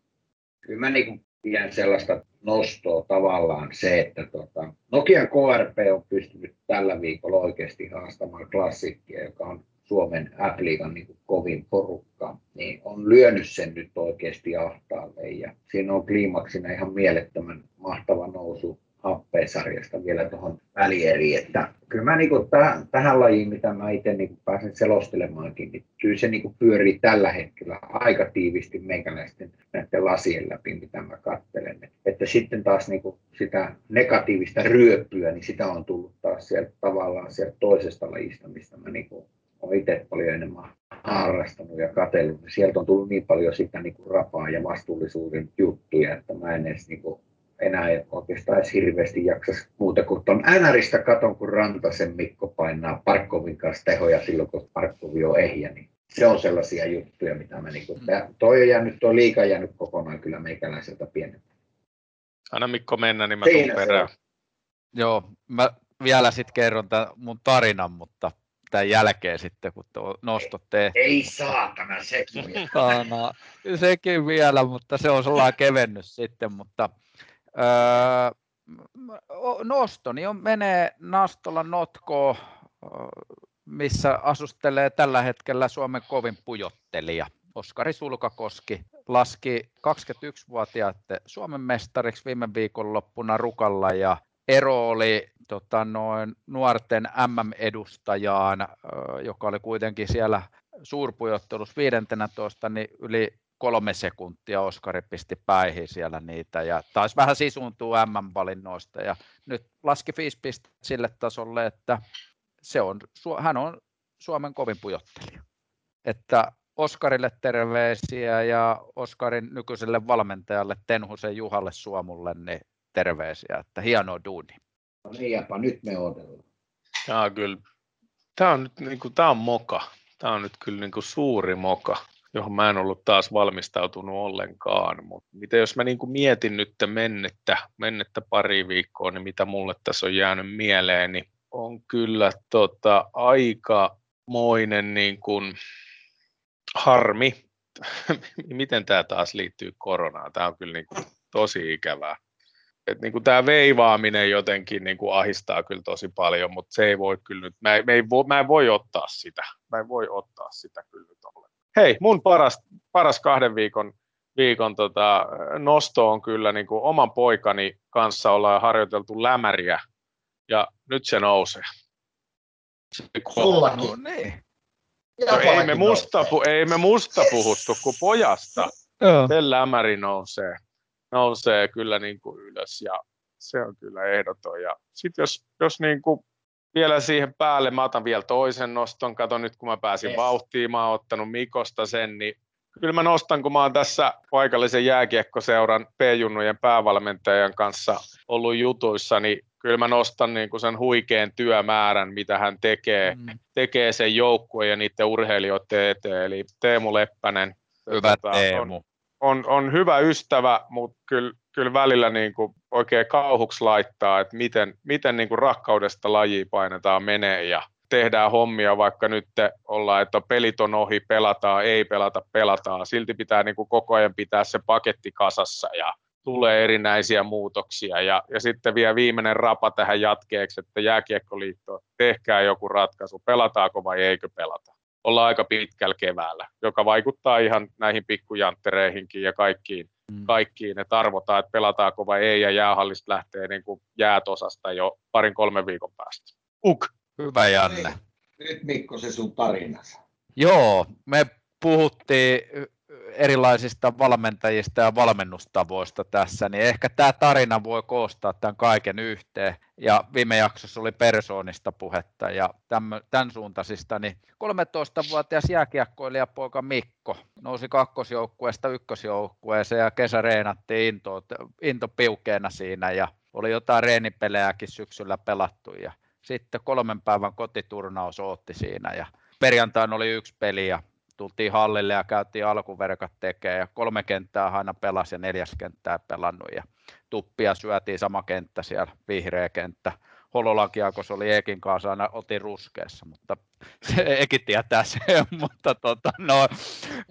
kyllä mä niinku pidän sellaista nostoa tavallaan se, että tota, Nokian KRP on pystynyt tällä viikolla oikeasti haastamaan klassikkia, joka on Suomen F-liigan niin kovin porukka, niin on lyönyt sen nyt oikeasti ahtaalle. Ja siinä on kliimaksina ihan mielettömän mahtava nousu happesarjasta vielä tuohon välieriin, että kyllä mä niin kuin täh, tähän lajiin, mitä mä itse niin pääsen selostelemaankin, niin kyllä se niin kuin pyörii tällä hetkellä aika tiivisti meikäläisten näiden lasien läpi, mitä mä katselen. Että sitten taas niin kuin sitä negatiivista ryöppyä, niin sitä on tullut taas sieltä tavallaan sieltä toisesta lajista, mistä mä niin kuin olen itse paljon enemmän harrastanut ja katsellut. Sieltä on tullut niin paljon sitä niin kuin rapaa ja vastuullisuuden juttuja, että mä en edes niin kuin enää oikeastaan edes hirveästi jaksaisi muuta kuin tuon NRistä katon, kun Rantasen Mikko painaa Parkkovin kanssa tehoja silloin, kun Parkkovi on ehjä, niin se on sellaisia juttuja, mitä mä niin kuin, mm. toi on jäänyt, toi liika jäänyt kokonaan kyllä meikäläiseltä pienemmän. Anna Mikko mennä, niin mä tuun perään. Joo, mä vielä sitten kerron tämän mun tarinan, mutta tämän jälkeen sitten, kun tuo nostot tehty. Ei saatana, sekin vielä. no, sekin vielä, mutta se on sellainen kevennys sitten, mutta öö, nosto, niin on, menee Nastola Notko, missä asustelee tällä hetkellä Suomen kovin pujottelija. Oskari Sulkakoski laski 21-vuotiaiden Suomen mestariksi viime viikonloppuna Rukalla ja ero oli tota, noin nuorten MM-edustajaan, joka oli kuitenkin siellä suurpujottelussa 15, niin yli kolme sekuntia Oskari pisti päihin siellä niitä ja taisi vähän sisuntuu MM-valinnoista ja nyt laski viisi pistettä sille tasolle, että se on, hän on Suomen kovin pujottelija. Että Oskarille terveisiä ja Oskarin nykyiselle valmentajalle Tenhusen Juhalle Suomulle niin terveisiä, että hieno duuni. No niin, jäpä, nyt me odotellaan. Tämä on kyllä, tämä on nyt niin kuin, tämä on moka. Tämä on nyt kyllä niin kuin suuri moka, johon mä en ollut taas valmistautunut ollenkaan. Mutta miten jos mä niin kuin mietin nyt mennettä, mennettä pari viikkoa, niin mitä mulle tässä on jäänyt mieleen, niin on kyllä tota, aikamoinen niin kuin, harmi. miten tämä taas liittyy koronaan? Tämä on kyllä niin kuin, tosi ikävää että niin kuin tämä veivaaminen jotenkin niin kuin ahistaa kyllä tosi paljon, mutta se ei voi kyllä nyt, mä, ei voi, mä en voi ottaa sitä, mä en voi ottaa sitä kyllä nyt ollenkaan. Hei, mun paras, paras kahden viikon, viikon tota, nosto on kyllä niin kuin oman poikani kanssa ollaan harjoiteltu lämäriä, ja nyt se nousee. Sullakin. No niin. No, ei, me musta, pu, ei me musta puhuttu kuin pojasta. Sen lämäri nousee nousee kyllä niin kuin ylös ja se on kyllä ehdoton. Ja sitten jos, jos niin kuin vielä siihen päälle, mä otan vielä toisen noston, kato nyt kun mä pääsin yes. vauhtiin, mä oon ottanut Mikosta sen, niin kyllä mä nostan, kun mä oon tässä paikallisen jääkiekkoseuran P-junnujen päävalmentajan kanssa ollut jutuissa, niin kyllä mä nostan niin kuin sen huikean työmäärän, mitä hän tekee, mm. tekee sen joukkueen ja niiden urheilijoiden eteen. Eli Teemu Leppänen. Hyvä tota, Teemu. On, on, on hyvä ystävä, mutta kyllä, kyllä välillä niin kuin oikein kauhuksi laittaa, että miten, miten niin kuin rakkaudesta laji painetaan menee ja tehdään hommia, vaikka nyt ollaan, että pelit on ohi, pelataan, ei pelata, pelataan. Silti pitää niin kuin koko ajan pitää se paketti kasassa ja tulee erinäisiä muutoksia. Ja, ja sitten vielä viimeinen rapa tähän jatkeeksi, että jääkiekkoliitto, tehkää joku ratkaisu, pelataanko vai eikö pelata olla aika pitkällä keväällä, joka vaikuttaa ihan näihin pikkujanttereihinkin ja kaikkiin, mm. kaikkiin että arvotaan, että pelataanko vai ei, ja jäähallista lähtee niin kuin jäätosasta jo parin kolmen viikon päästä. Uk. Hyvä Janne. Nyt, nyt Mikko se sun tarinasi. Joo, me puhuttiin erilaisista valmentajista ja valmennustavoista tässä, niin ehkä tämä tarina voi koostaa tämän kaiken yhteen. Ja viime jaksossa oli persoonista puhetta ja tämän suuntaisista, niin 13-vuotias jääkiekkoilijapoika Mikko nousi kakkosjoukkueesta ykkösjoukkueeseen ja kesä reenattiin into, into piukeena siinä ja oli jotain reenipelejäkin syksyllä pelattu ja sitten kolmen päivän kotiturnaus ootti siinä ja perjantaina oli yksi peli ja tultiin hallille ja käytiin alkuverkat tekemään ja kolme kenttää aina pelasi ja neljäs kenttää pelannut ja tuppia syötiin sama kenttä siellä, vihreä kenttä. Hololan kiekos oli Ekin kanssa aina otin ruskeassa, mutta se Ekin tietää sen, mutta tota, no,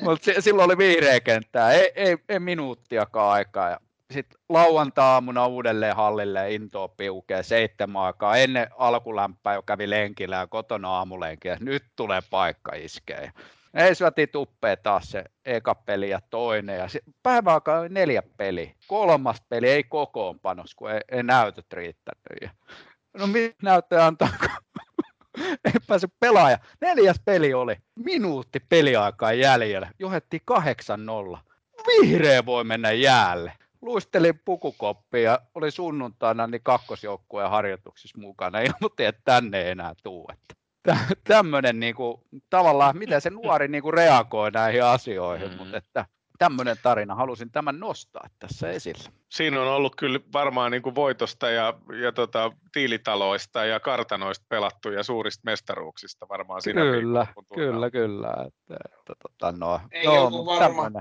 mutta silloin oli vihreä kenttää, ei, ei, ei minuuttiakaan aikaa ja sitten lauantaamuna uudelleen hallille intoa piukea seitsemän aikaa. Ennen alkulämpää jo kävi lenkillä ja kotona aamulenkiä. Nyt tulee paikka iskeä. Ei syötiin tuppeen taas se eka peli ja toinen. Ja päiväaikaan oli neljä peli. Kolmas peli ei kokoonpanos, kun ei, ei näytöt riittänyt. Ja, no mitä näyttöä antaa, ei pääse pelaaja. Neljäs peli oli. Minuutti peliaikaa jäljellä. Johettiin 8-0. Vihreä voi mennä jäälle. Luistelin pukukoppia ja oli sunnuntaina niin kakkosjoukkueen harjoituksissa mukana. Ilmoitin, että tänne ei enää tuu. Että tämmöinen niin kuin, tavallaan, miten se nuori niin kuin reagoi näihin asioihin, mm. mutta että tämmöinen tarina, halusin tämän nostaa tässä esille. Siinä on ollut kyllä varmaan niin kuin voitosta ja, ja tota, tiilitaloista ja kartanoista pelattu ja suurista mestaruuksista varmaan siinä Kyllä, kyllä, kyllä. Että, että, tota, no, Ei no, ollut varmaan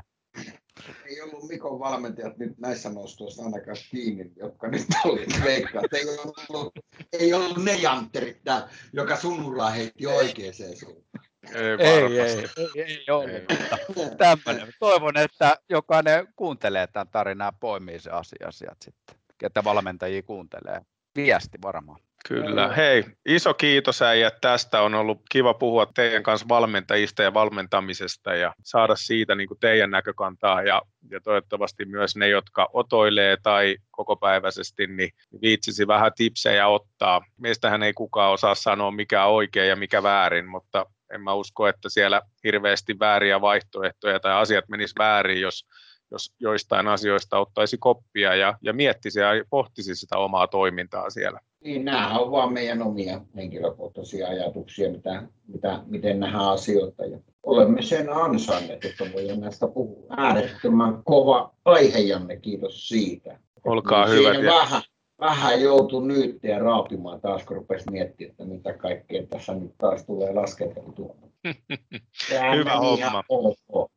ei ollut Mikon valmentajat nyt näissä nostoissa ainakaan kiinni, jotka nyt oli veikkaa. Ei ollut ei ollut ne jantterit, tää, joka sunnunla heitti oikeaan suuntaan. Ei, ei, ei, ei, ei ollut. Tämmöinen. Toivon, että jokainen kuuntelee tämän tarinaa ja poimii se asia sieltä sitten, ketä valmentajia kuuntelee. Viesti varmaan. Kyllä. Hei, iso kiitos äijät tästä. On ollut kiva puhua teidän kanssa valmentajista ja valmentamisesta ja saada siitä niin kuin teidän näkökantaa ja, ja toivottavasti myös ne, jotka otoilee tai kokopäiväisesti, niin viitsisi vähän tipsejä ottaa. Meistähän ei kukaan osaa sanoa mikä on oikein ja mikä väärin, mutta en mä usko, että siellä hirveästi vääriä vaihtoehtoja tai asiat menis väärin, jos jos joistain asioista ottaisi koppia ja, ja miettisi ja pohtisi sitä omaa toimintaa siellä. Niin, nämä on vaan meidän omia henkilökohtaisia ajatuksia, mitä, mitä, miten nähdään asioita. Ja olemme sen ansainneet, että voidaan näistä puhua. Äärettömän kova aihe, Janne, kiitos siitä. Olkaa niin. Ja... Vähän, vähän joutui nyt ja raapimaan taas, kun rupesi miettimään, että mitä kaikkea tässä nyt taas tulee lasketeltua. Hyvä homma.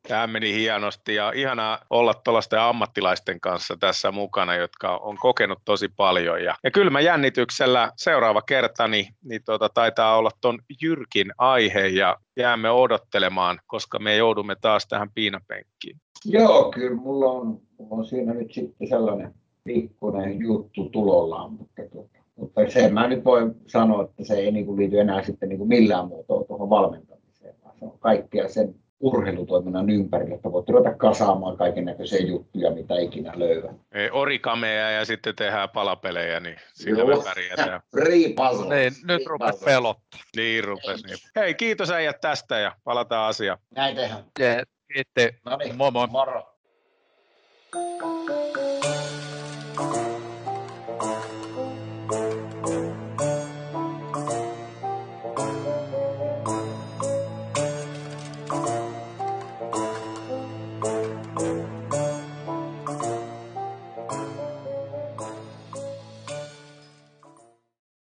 Tämä meni hienosti ja ihanaa olla tuollaisten ammattilaisten kanssa tässä mukana, jotka on kokenut tosi paljon. Ja, ja kyllä mä jännityksellä seuraava kerta niin, niin tuota, taitaa olla tuon Jyrkin aihe ja jäämme odottelemaan, koska me joudumme taas tähän piinapenkkiin. Joo, kyllä mulla on, mulla on siinä nyt sitten sellainen pikkuinen juttu tulollaan, mutta, tuota, mutta sen mä nyt voin sanoa, että se ei niin kuin liity enää sitten niin kuin millään muotoa tuohon valmentamiseen, vaan se on kaikkea sen urheilutoiminnan ympärillä, että voit ruveta kasaamaan kaiken näköisiä juttuja, mitä ikinä löyvä. Orikameja ja sitten tehdään palapelejä, niin sillä me pärjätään. Free puzzle. Niin, nyt rupes pelottaa. Niin rupes. Niin. Hei, kiitos äijät tästä ja palataan asiaan. Näin tehdään. Yeah, kiitti. No niin, moi moi. Moro.